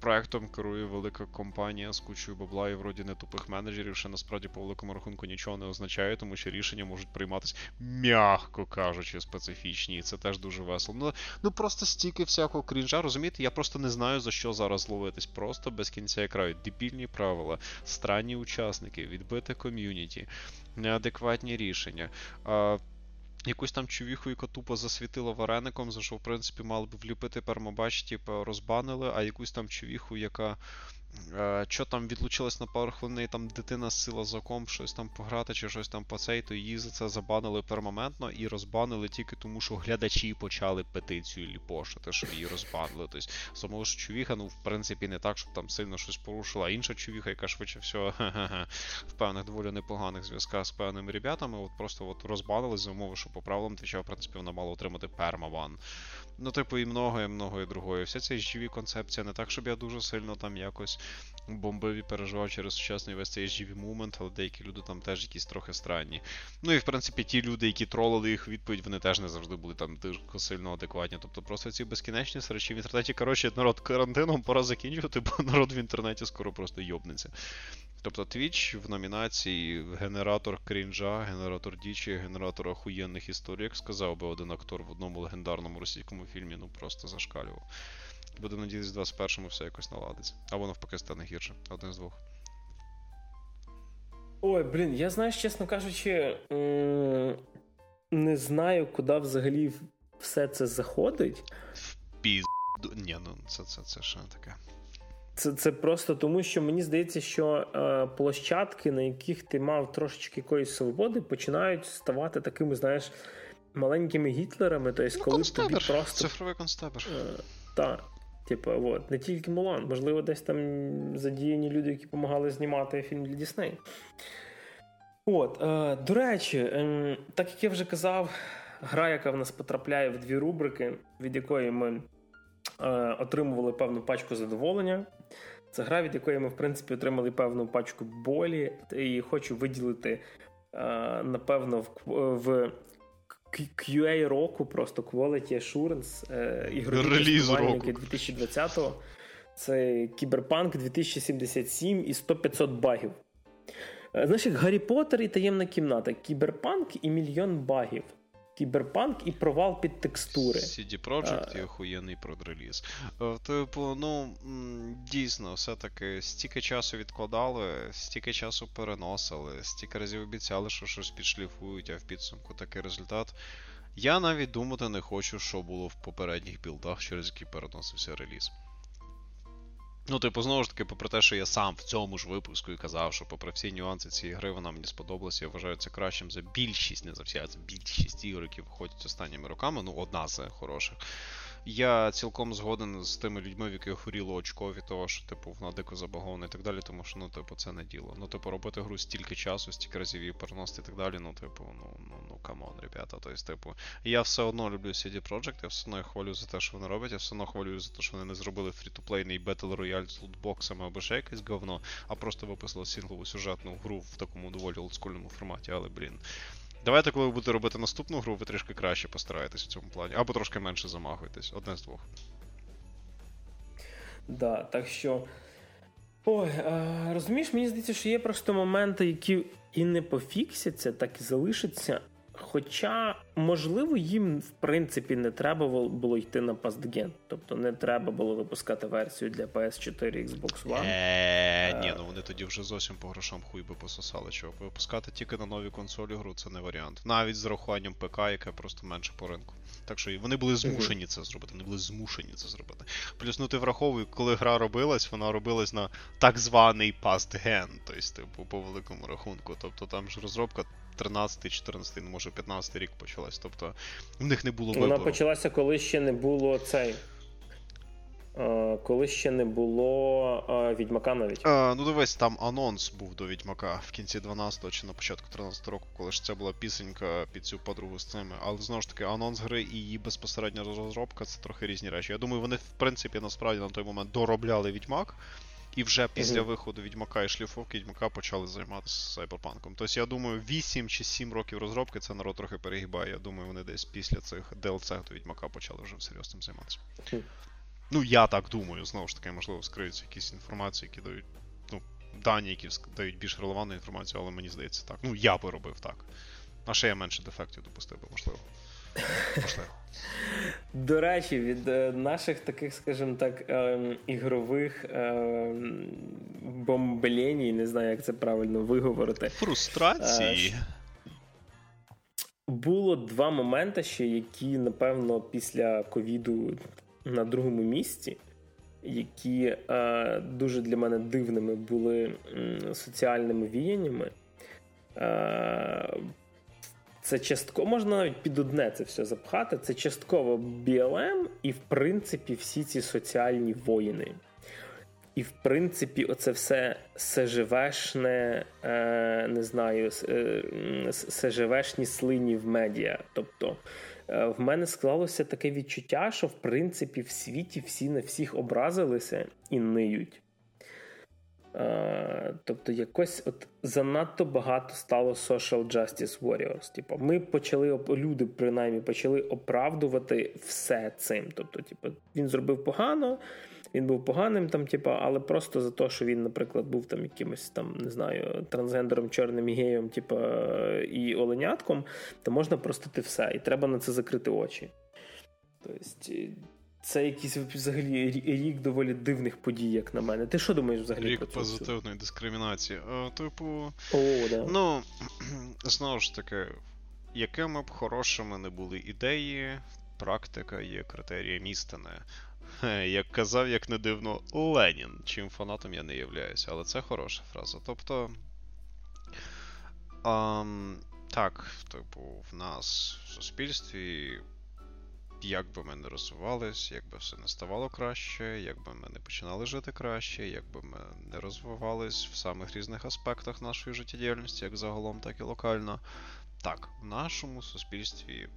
проектом керує велика компанія з кучою бабла і вроді не тупих менеджерів, що насправді по великому рахунку нічого не означає, тому що рішення можуть прийматися, м'яко кажучи, специфічні. І це теж дуже весело. Ну ну просто стільки всякого крінжа, розумієте, я просто не знаю за що зараз ловитись. Просто без кінця краю. Дебільні правила, странні учасники, відбите ком'юніті, неадекватні рішення. А, Якусь там чувіху, яка тупо засвітила вареником, за що, в принципі, мали б вліпити пермобач, типу, розбанили, а якусь там чувіху, яка що там відлучилась на пару хвилин, і там дитина сила за комп, щось там пограти чи щось там по цей, то її за це забанили пермоментно і розбанили тільки тому, що глядачі почали петицію ліпошити, щоб її розбанили. Тобто самого ж чувіха, ну, в принципі, не так, щоб там сильно щось порушила. А інша чувіха, яка швидше всього в певних доволі непоганих зв'язках з певними ребятами, от просто от розбанили за умови, що по правилам твіча, в принципі, вона мала отримати пермаван. Ну, типу, і много, і много, і другої. Вся ця HGV концепція не так, щоб я дуже сильно там якось бомбив і переживав через сучасний весь цей HGV мумент, але деякі люди там теж якісь трохи странні. Ну і в принципі ті люди, які тролили їх відповідь, вони теж не завжди були там дуже сильно адекватні. Тобто просто ці безкінечні речі в інтернеті. Коротше, народ карантином пора закінчувати, бо народ в інтернеті скоро просто йобнеться. Тобто Twitch в номінації генератор крінжа, генератор дічі, генератор охуєнних історій, як сказав би один актор в одному легендарному російському фільмі, ну просто зашкалював. Буде надіятися, в 21-му все якось наладиться. Або навпаки стане гірше. Один з двох. Ой, блін, я знаєш, чесно кажучи, не знаю, куди взагалі все це заходить. В піз... Ні, ну це це, це що таке. Це це просто тому, що мені здається, що е, площадки, на яких ти мав трошечки якоїсь свободи, починають ставати такими, знаєш, маленькими гітлерами, тобто, ну, коли тобі просто. Цифровий констебер. Е, так. Типу, от, не тільки Мулан, можливо, десь там задіяні люди, які допомагали знімати фільм для Дісней. От, е, До речі, е, так як я вже казав, гра, яка в нас потрапляє в дві рубрики, від якої ми отримували певну пачку задоволення. Це гра, від якої ми, в принципі, отримали певну пачку болі, і хочу виділити, е, напевно, в, в QA року, просто Quality Assurance, е, ігрові Реліз року. 2020-го. Це Кіберпанк 2077 і 100-500 багів. Е, знаєш, як Гаррі Поттер і таємна кімната, Кіберпанк і мільйон багів. Кіберпанк і провал під текстури. CD Projekt і охуєнний прод реліз. Типу, ну дійсно, все-таки стільки часу відкладали, стільки часу переносили, стільки разів обіцяли, що щось підшліфують, а в підсумку такий результат. Я навіть думати не хочу, що було в попередніх білдах, через які переносився реліз. Ну, типу, знову ж таки, попри те, що я сам в цьому ж випуску і казав, що попри всі нюанси цієї гри, вона мені сподобалася, я вважаю це кращим за більшість, не за всі, а за більшість ігор, які виходять останніми роками. Ну, одна з хороших. Я цілком згоден з тими людьми, в яких горіло очко від того, що типу вона дико забагована і так далі, тому що ну, типу, це не діло. Ну, типу, робити гру стільки часу, стільки разів її переносити і так далі. Ну, типу, ну ну ну come on, ребята. Тобто, типу, я все одно люблю CD Projekt, я все одно хвалю за те, що вони роблять, я все одно хвалю за те, що вони не зробили free-to-play ний Battle Royale з лутбоксами або ще якесь говно, а просто виписали сінглову сюжетну гру в такому доволі олдскульному форматі, але блін. Давайте, коли ви будете робити наступну гру, ви трішки краще постараєтесь в цьому плані, або трошки менше замагуєтесь. Одне з двох. Да, так що. Ой, розумієш, мені здається, що є просто моменти, які і не пофіксяться, так і залишаться. Хоча, можливо, їм в принципі не треба було йти на пастген. Тобто не треба було випускати версію для PS4 Xbox One. Е, Ні, ну вони тоді вже зовсім по грошам хуй би пососали. Чого випускати тільки на нові консолі гру це не варіант. Навіть з рахуванням ПК, яке просто менше по ринку. Так що вони були змушені це зробити. Вони були змушені це зробити. Плюс, ну ти враховуй, коли гра робилась, вона робилась на так званий past-gen, тобто, типу, по великому рахунку. Тобто там ж розробка 13, 14, ну може 15 рік почалась. Тобто в них не було вибору. Вона почалася, коли ще не було цей. Коли ще не було Відьмака навіть. А, Ну дивись, там анонс був до Відьмака в кінці 12-го чи на початку 13-го року, коли ж це була пісенька під цю подругу з цими. Але знову ж таки, анонс гри і її безпосередня розробка це трохи різні речі. Я думаю, вони в принципі насправді на той момент доробляли Відьмак. І вже після виходу Відьмака і шліфовки Відьмака почали займатися сайберпанком. Тобто, я думаю, 8 чи 7 років розробки це народ трохи перегибає. Я думаю, вони десь після цих DLC до Відьмака почали вже всерйоз цим займатися. Ну, я так думаю, знову ж таки, можливо, скриються якісь інформації, які дають. Ну, дані, які дають більш релевантну інформацію, але мені здається так. Ну, я би робив так. А ще я менше дефектів допустив би, можливо. До речі, від е, наших таких, скажімо так, ем, ігрових ем, бомбленій, не знаю, як це правильно виговорити. Фрустрації. Е, було два моменти, ще, які, напевно, після ковіду на другому місці, які е, дуже для мене дивними були соціальними віяннями. Це частково можна навіть під одне це все запхати. Це частково BLM і, в принципі, всі ці соціальні воїни. І, в принципі, оце все СЖВшне, е, не знаю, е, СЖВшні слині в медіа. Тобто е, в мене склалося таке відчуття, що в принципі в світі всі на всіх образилися і ниють. Е, тобто, якось от занадто багато стало social justice warriors. Типу, ми почали люди, принаймні, почали оправдувати все цим. Тобто, типу, він зробив погано, він був поганим, там, типу, але просто за те, що він, наприклад, був там якимось там, не знаю, трансгендером, чорним геєм, типу, і оленятком, то можна простити все. І треба на це закрити очі. Тобто, це якийсь взагалі рік доволі дивних подій, як на мене. Ти що думаєш взагалі? Рік про позитивної дискримінації. О, Типу, О, да. ну знову ж таки, якими б хорошими не були ідеї, практика є критерієм істини. Як казав, як не дивно, Ленін, чим фанатом я не являюся, але це хороша фраза. Тобто. Um, Так, типу, в нас в суспільстві як би ми не розвивались, як би все не ставало краще, як би ми не починали жити краще, як би ми не розвивались в самих різних аспектах нашої життєдіяльності, як загалом, так і локально. Так, в нашому суспільстві,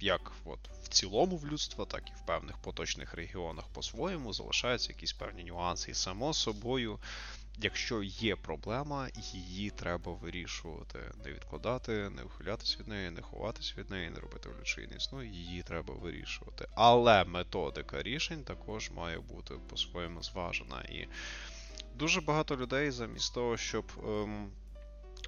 як от в цілому в людства, так і в певних поточних регіонах по-своєму залишаються якісь певні нюанси. І само собою якщо є проблема, її треба вирішувати. Не відкладати, не ухилятися від неї, не ховатися від неї, не робити вигляд, існує, її треба вирішувати. Але методика рішень також має бути по-своєму зважена. І дуже багато людей замість того, щоб. Ем,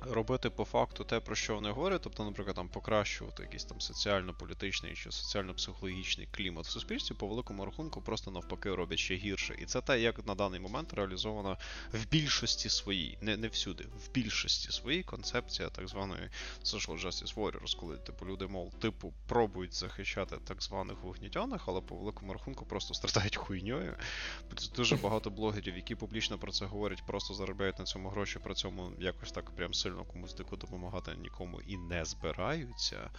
робити по факту те, про що вони говорять, тобто, наприклад, там покращувати якийсь там соціально-політичний чи соціально-психологічний клімат в суспільстві, по великому рахунку, просто навпаки роблять ще гірше. І це те, як на даний момент реалізовано в більшості своїй, не не всюди, в більшості своїй концепція так званої social justice warriors, коли типу люди, мов, типу, пробують захищати так званих вогнітяних, але по великому рахунку просто страдають хуйньою. Дуже багато блогерів, які публічно про це говорять, просто заробляють на цьому гроші, при цьому якось так прям сильно сильно комусь дико допомагати нікому і не збираються.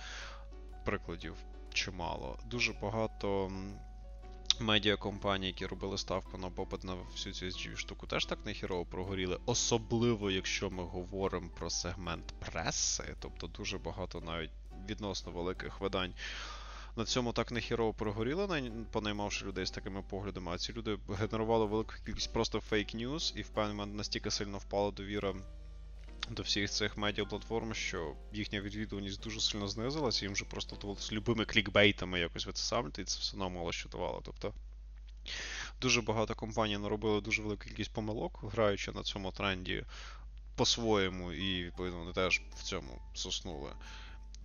Прикладів чимало. Дуже багато. Медіакомпанії, які робили ставку на попит на всю цю SGV штуку, теж так нехірово прогоріли. Особливо, якщо ми говоримо про сегмент преси, тобто дуже багато навіть відносно великих видань на цьому так нехірово прогоріли, понаймавши людей з такими поглядами, а ці люди генерували велику кількість просто фейк-ньюс, і в певний момент настільки сильно впала довіра до всіх цих медіаплатформ, що їхня відвідуваність дуже сильно знизилася, їм вже просто з любими клікбейтами якось вицесамлювати, і це все одно мало що давало. Тобто дуже багато компаній наробили дуже велику кількість помилок, граючи на цьому тренді по-своєму, і, відповідно, вони теж в цьому соснули.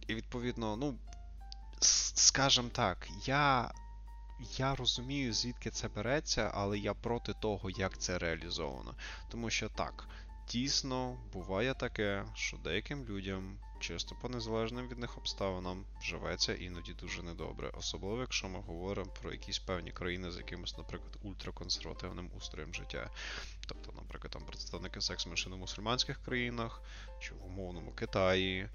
І, відповідно, ну, скажем так, я. Я розумію, звідки це береться, але я проти того, як це реалізовано. Тому що так, Дійсно, буває таке, що деяким людям, чисто по незалежним від них обставинам, живеться іноді дуже недобре, особливо якщо ми говоримо про якісь певні країни з якимось, наприклад, ультраконсервативним устроєм життя. Тобто, наприклад, там представники секс-меншин у мусульманських країнах, чи в умовному Китаї,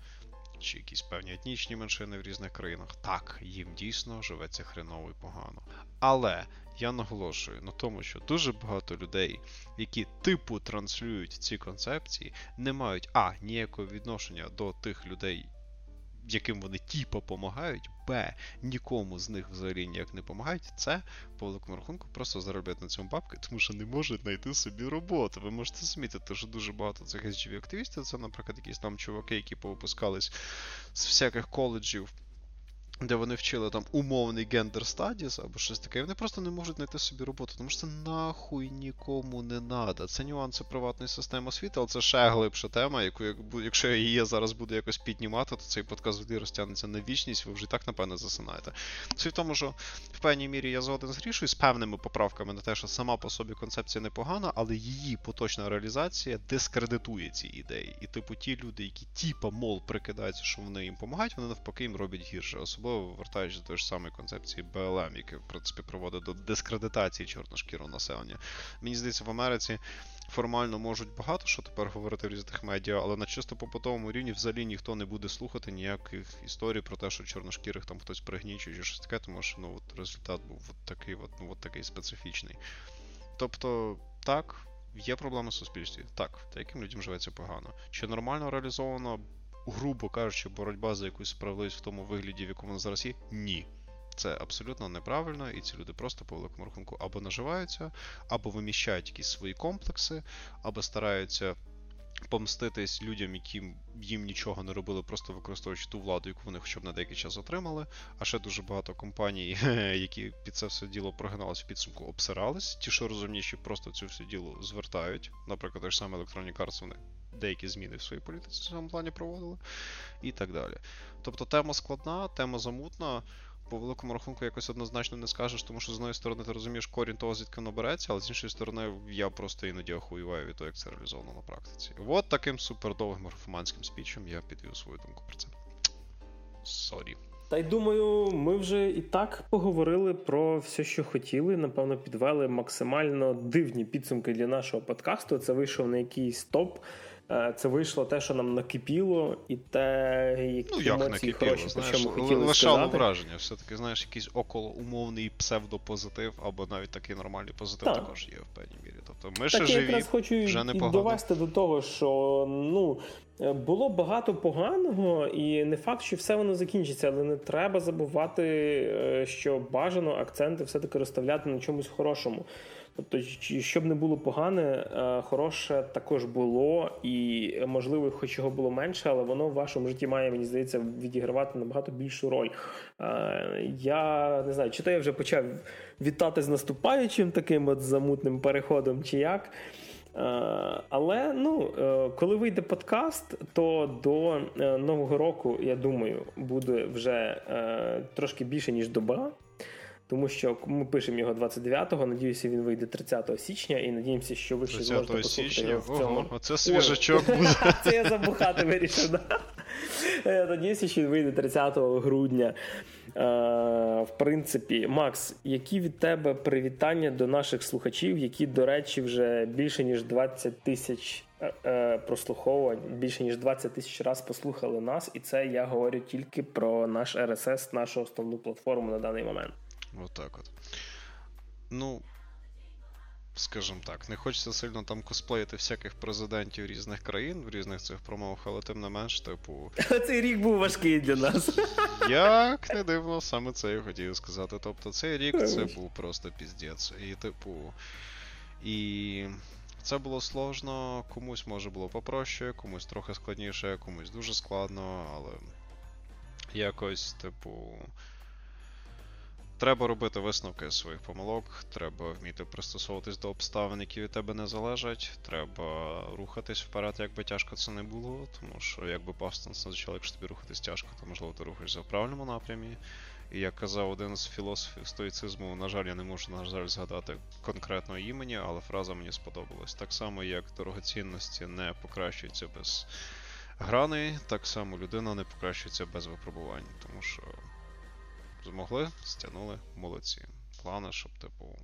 чи якісь певні етнічні меншини в різних країнах. Так, їм дійсно живеться хреново і погано. Але я наголошую на тому, що дуже багато людей, які типу транслюють ці концепції, не мають а ніякого відношення до тих людей, яким вони тіпа допомагають, б, нікому з них взагалі ніяк не допомагають. Це по великому рахунку просто заробляють на цьому бабки, тому що не можуть знайти собі роботу. Ви можете замітити, що дуже багато цих sgv активістів це, наприклад, якісь там чуваки, які повипускались з всяких коледжів де вони вчили там умовний гендер стадіс або щось таке, вони просто не можуть знайти собі роботу, тому що це нахуй нікому не треба. Це нюанси приватної системи освіти, але це ще глибша тема, яку якщо я її зараз буду якось піднімати, то цей подкаст взагалі розтягнеться на вічність, ви вже і так, напевне, засинаєте. Це в тому, що в певній мірі я згоден з грішою з певними поправками на те, що сама по собі концепція непогана, але її поточна реалізація дискредитує ці ідеї. І, типу, ті люди, які тіпа, мол, прикидаються, що вони їм допомагають, вони навпаки їм роблять гірше. Особливо особливо вертаючись до ж самої концепції БЛМ, яке в принципі проводить до дискредитації чорношкірого населення. Мені здається, в Америці формально можуть багато що тепер говорити в різних медіа, але на чисто побутовому рівні взагалі ніхто не буде слухати ніяких історій про те, що чорношкірих там хтось пригнічує чи щось таке, тому що ну, от результат був от такий от, ну, от такий специфічний. Тобто, так. Є проблеми в суспільстві. Так, деяким людям живеться погано. Чи нормально реалізовано грубо кажучи, боротьба за якусь справедливість в тому вигляді, в якому вона зараз є, ні. Це абсолютно неправильно, і ці люди просто по великому рахунку або наживаються, або виміщають якісь свої комплекси, або стараються помститись людям, які їм нічого не робили, просто використовуючи ту владу, яку вони хоча б на деякий час отримали. А ще дуже багато компаній, які під це все діло прогиналися в підсумку, обсирались. Ті, що розумніші, просто цю все діло звертають. Наприклад, той ж саме Electronic Arts, вони деякі зміни в своїй політиці в цьому плані проводили, і так далі. Тобто тема складна, тема замутна. По великому рахунку якось однозначно не скажеш, тому що з одної сторони ти розумієш корінь того, звідки воно береться, але з іншої сторони я просто іноді охуюваю від того, як це реалізовано на практиці. От таким супердовгим графоманським спічем я підвів свою думку про це. Sorry. Та й думаю, ми вже і так поговорили про все, що хотіли. Напевно, підвели максимально дивні підсумки для нашого подкасту. Це вийшов на якийсь топ це вийшло те, що нам накипіло, і те, які ну, як емоції накипіло, хороші, знаєш, по чому хотіли лишало сказати. враження. Все-таки, знаєш, якийсь околоумовний псевдопозитив, або навіть такий нормальний позитив Так. також є в певній мірі. Тобто ми Так ще я живі, якраз хочу вже і довести до того, що ну е, було багато поганого, і не факт, що все воно закінчиться, але не треба забувати, е, що бажано акценти все-таки розставляти на чомусь хорошому. Тобто, щоб не було погане, е, хороше також було, і е, можливо, хоч його було менше, але воно в вашому житті має, мені здається, відігравати набагато більшу роль. Е, Я не знаю, чи то я вже почав вітати з наступаючим таким от замутним переходом, чи як. Але ну, коли вийде подкаст, то до Нового року, я думаю, буде вже трошки більше, ніж доба. Тому що ми пишемо його 29-го, надіюся, він вийде 30 січня, і надіємося, що ви ще зможете послухати січня. його в цьому. Ого, оце свіжачок буде. Це я забухати вирішив. Да? Я Надіюся, що він вийде 30 грудня. Е, в принципі, Макс, які від тебе привітання до наших слухачів, які, до речі, вже більше ніж 20 тисяч е, е, прослуховувань, більше ніж 20 тисяч раз послухали нас, і це я говорю тільки про наш RSS, нашу основну платформу на даний момент. Отак от. Ну, скажімо так, не хочеться сильно там косплеїти всяких президентів різних країн в різних цих промовах, але тим не менш, типу, Цей рік був важкий для нас. як не дивно, саме це я хотів сказати. Тобто цей рік це був просто піздець. І, типу, і. Це було сложно, комусь може було попроще, комусь трохи складніше, комусь дуже складно, але якось, типу. Треба робити висновки з своїх помилок, треба вміти пристосовуватись до обставин, які від тебе не залежать. Треба рухатись вперед, як би тяжко це не було, тому що якби Павстонс звучало, якщо тобі рухатись тяжко, то можливо ти рухаєшся в правильному напрямі. І як казав один з філософів стоїцизму, на жаль, я не можу, на жаль, згадати конкретного імені, але фраза мені сподобалась. Так само, як дорогоцінності не покращуються без грани, так само людина не покращується без випробувань, тому що змогли, стягнули, молодці. Головне, щоб, типу,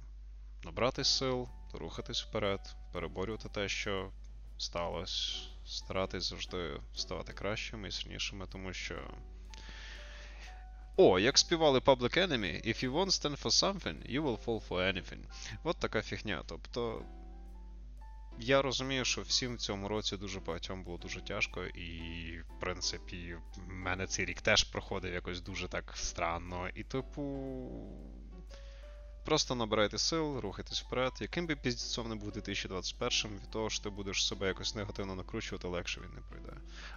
набратись сил, рухатись вперед, переборювати те, що сталося, старатись завжди ставати кращими і сильнішими, тому що. О, як співали Public Enemy, if you won't stand for something, you will fall for anything. От така фігня. Тобто. Я розумію, що всім в цьому році дуже багатьом було дуже тяжко, і, в принципі, в мене цей рік теж проходив якось дуже так странно. І, типу. Просто набирайте сил, рухайтесь вперед. Яким би піздецом не був 2021 від того, що ти будеш себе якось негативно накручувати, легше він не пройде.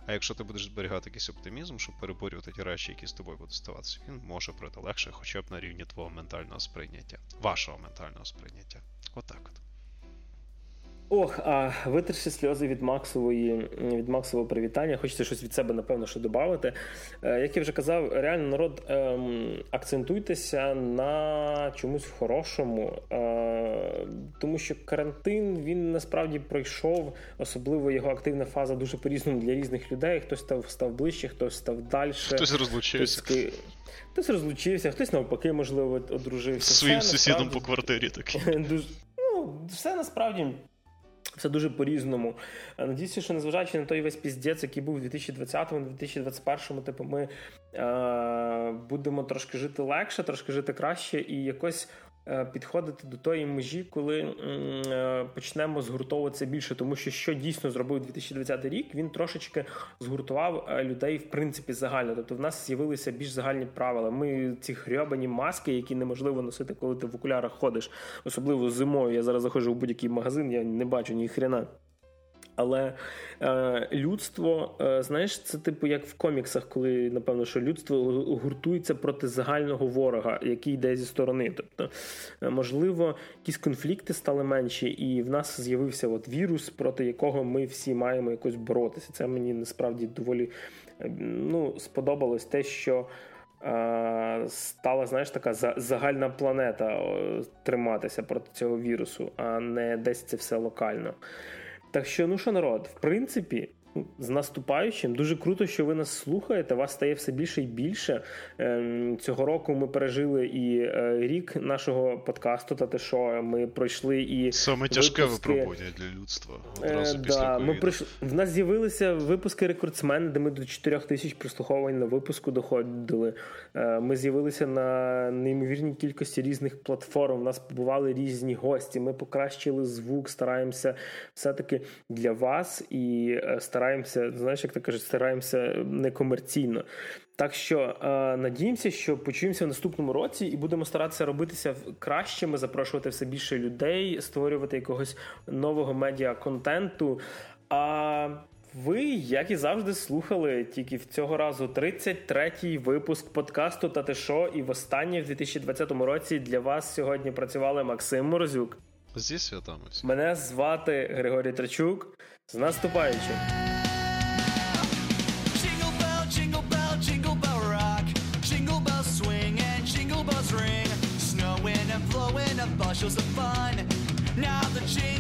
А якщо ти будеш зберігати якийсь оптимізм, щоб переборювати ті речі, які з тобою будуть ставатися, він може пройти легше, хоча б на рівні твого ментального сприйняття, вашого ментального сприйняття. Отак от. Ох, а витерши сльози від Максової від Максового привітання, хочеться щось від себе, напевно, що додати. Е, як я вже казав, реально народ ем, акцентуйтеся на чомусь хорошому, е, тому що карантин він насправді пройшов, особливо його активна фаза дуже по-різному для різних людей. Хтось став став ближче, хтось став далі. Хтось розлучився. Хтось, хтось розлучився, хтось навпаки, можливо, одружився. З своїм Все сусідом по квартирі такий. Дуже, ну, все насправді. Все дуже по-різному. Е, Надіюся, що незважаючи на той весь піздець, який був у 2020-му, 2021-му, типу, ми е, будемо трошки жити легше, трошки жити краще і якось підходити до тої межі, коли е, почнемо згуртовуватися більше. Тому що що дійсно зробив 2020 рік, він трошечки згуртував е, людей в принципі загально. Тобто в нас з'явилися більш загальні правила. Ми ці хрьобані маски, які неможливо носити, коли ти в окулярах ходиш, особливо зимою. Я зараз заходжу в будь-який магазин, я не бачу ні хрена. Але е, людство, е, знаєш, це типу як в коміксах, коли напевно, що людство гуртується проти загального ворога, який йде зі сторони. Тобто, е, можливо, якісь конфлікти стали менші, і в нас з'явився от вірус, проти якого ми всі маємо якось боротися. Це мені насправді доволі е, ну, сподобалось те, що. е, Стала, знаєш, така загальна планета триматися проти цього вірусу, а не десь це все локально. Так що, ну що, народ, в принципі, з наступаючим. Дуже круто, що ви нас слухаєте. Вас стає все більше і більше. Ем, цього року ми пережили і е, рік нашого подкасту. Та те, що ми пройшли і саме тяжке випуски... випробування для людства. Одразу е, після да, ми пройшли. В нас з'явилися випуски рекордсмен, де ми до 4 тисяч прослуховувань на випуску доходили. Е, ми з'явилися на неймовірній кількості різних платформ. У нас побували різні гості. Ми покращили звук, стараємося все-таки для вас і стараємося стараємося, знаєш, як то кажуть, стараємося некомерційно. Так що е, надіємося, що почуємося в наступному році і будемо старатися робитися кращими, запрошувати все більше людей, створювати якогось нового медіа-контенту. А ви, як і завжди, слухали тільки в цього разу 33-й випуск подкасту «Та ти шо?» і в останнє в 2020 році для вас сьогодні працювали Максим Морозюк. Зі святами. Мене звати Григорій Трачук. З наступаючим! Bushels of fun. Now the jingle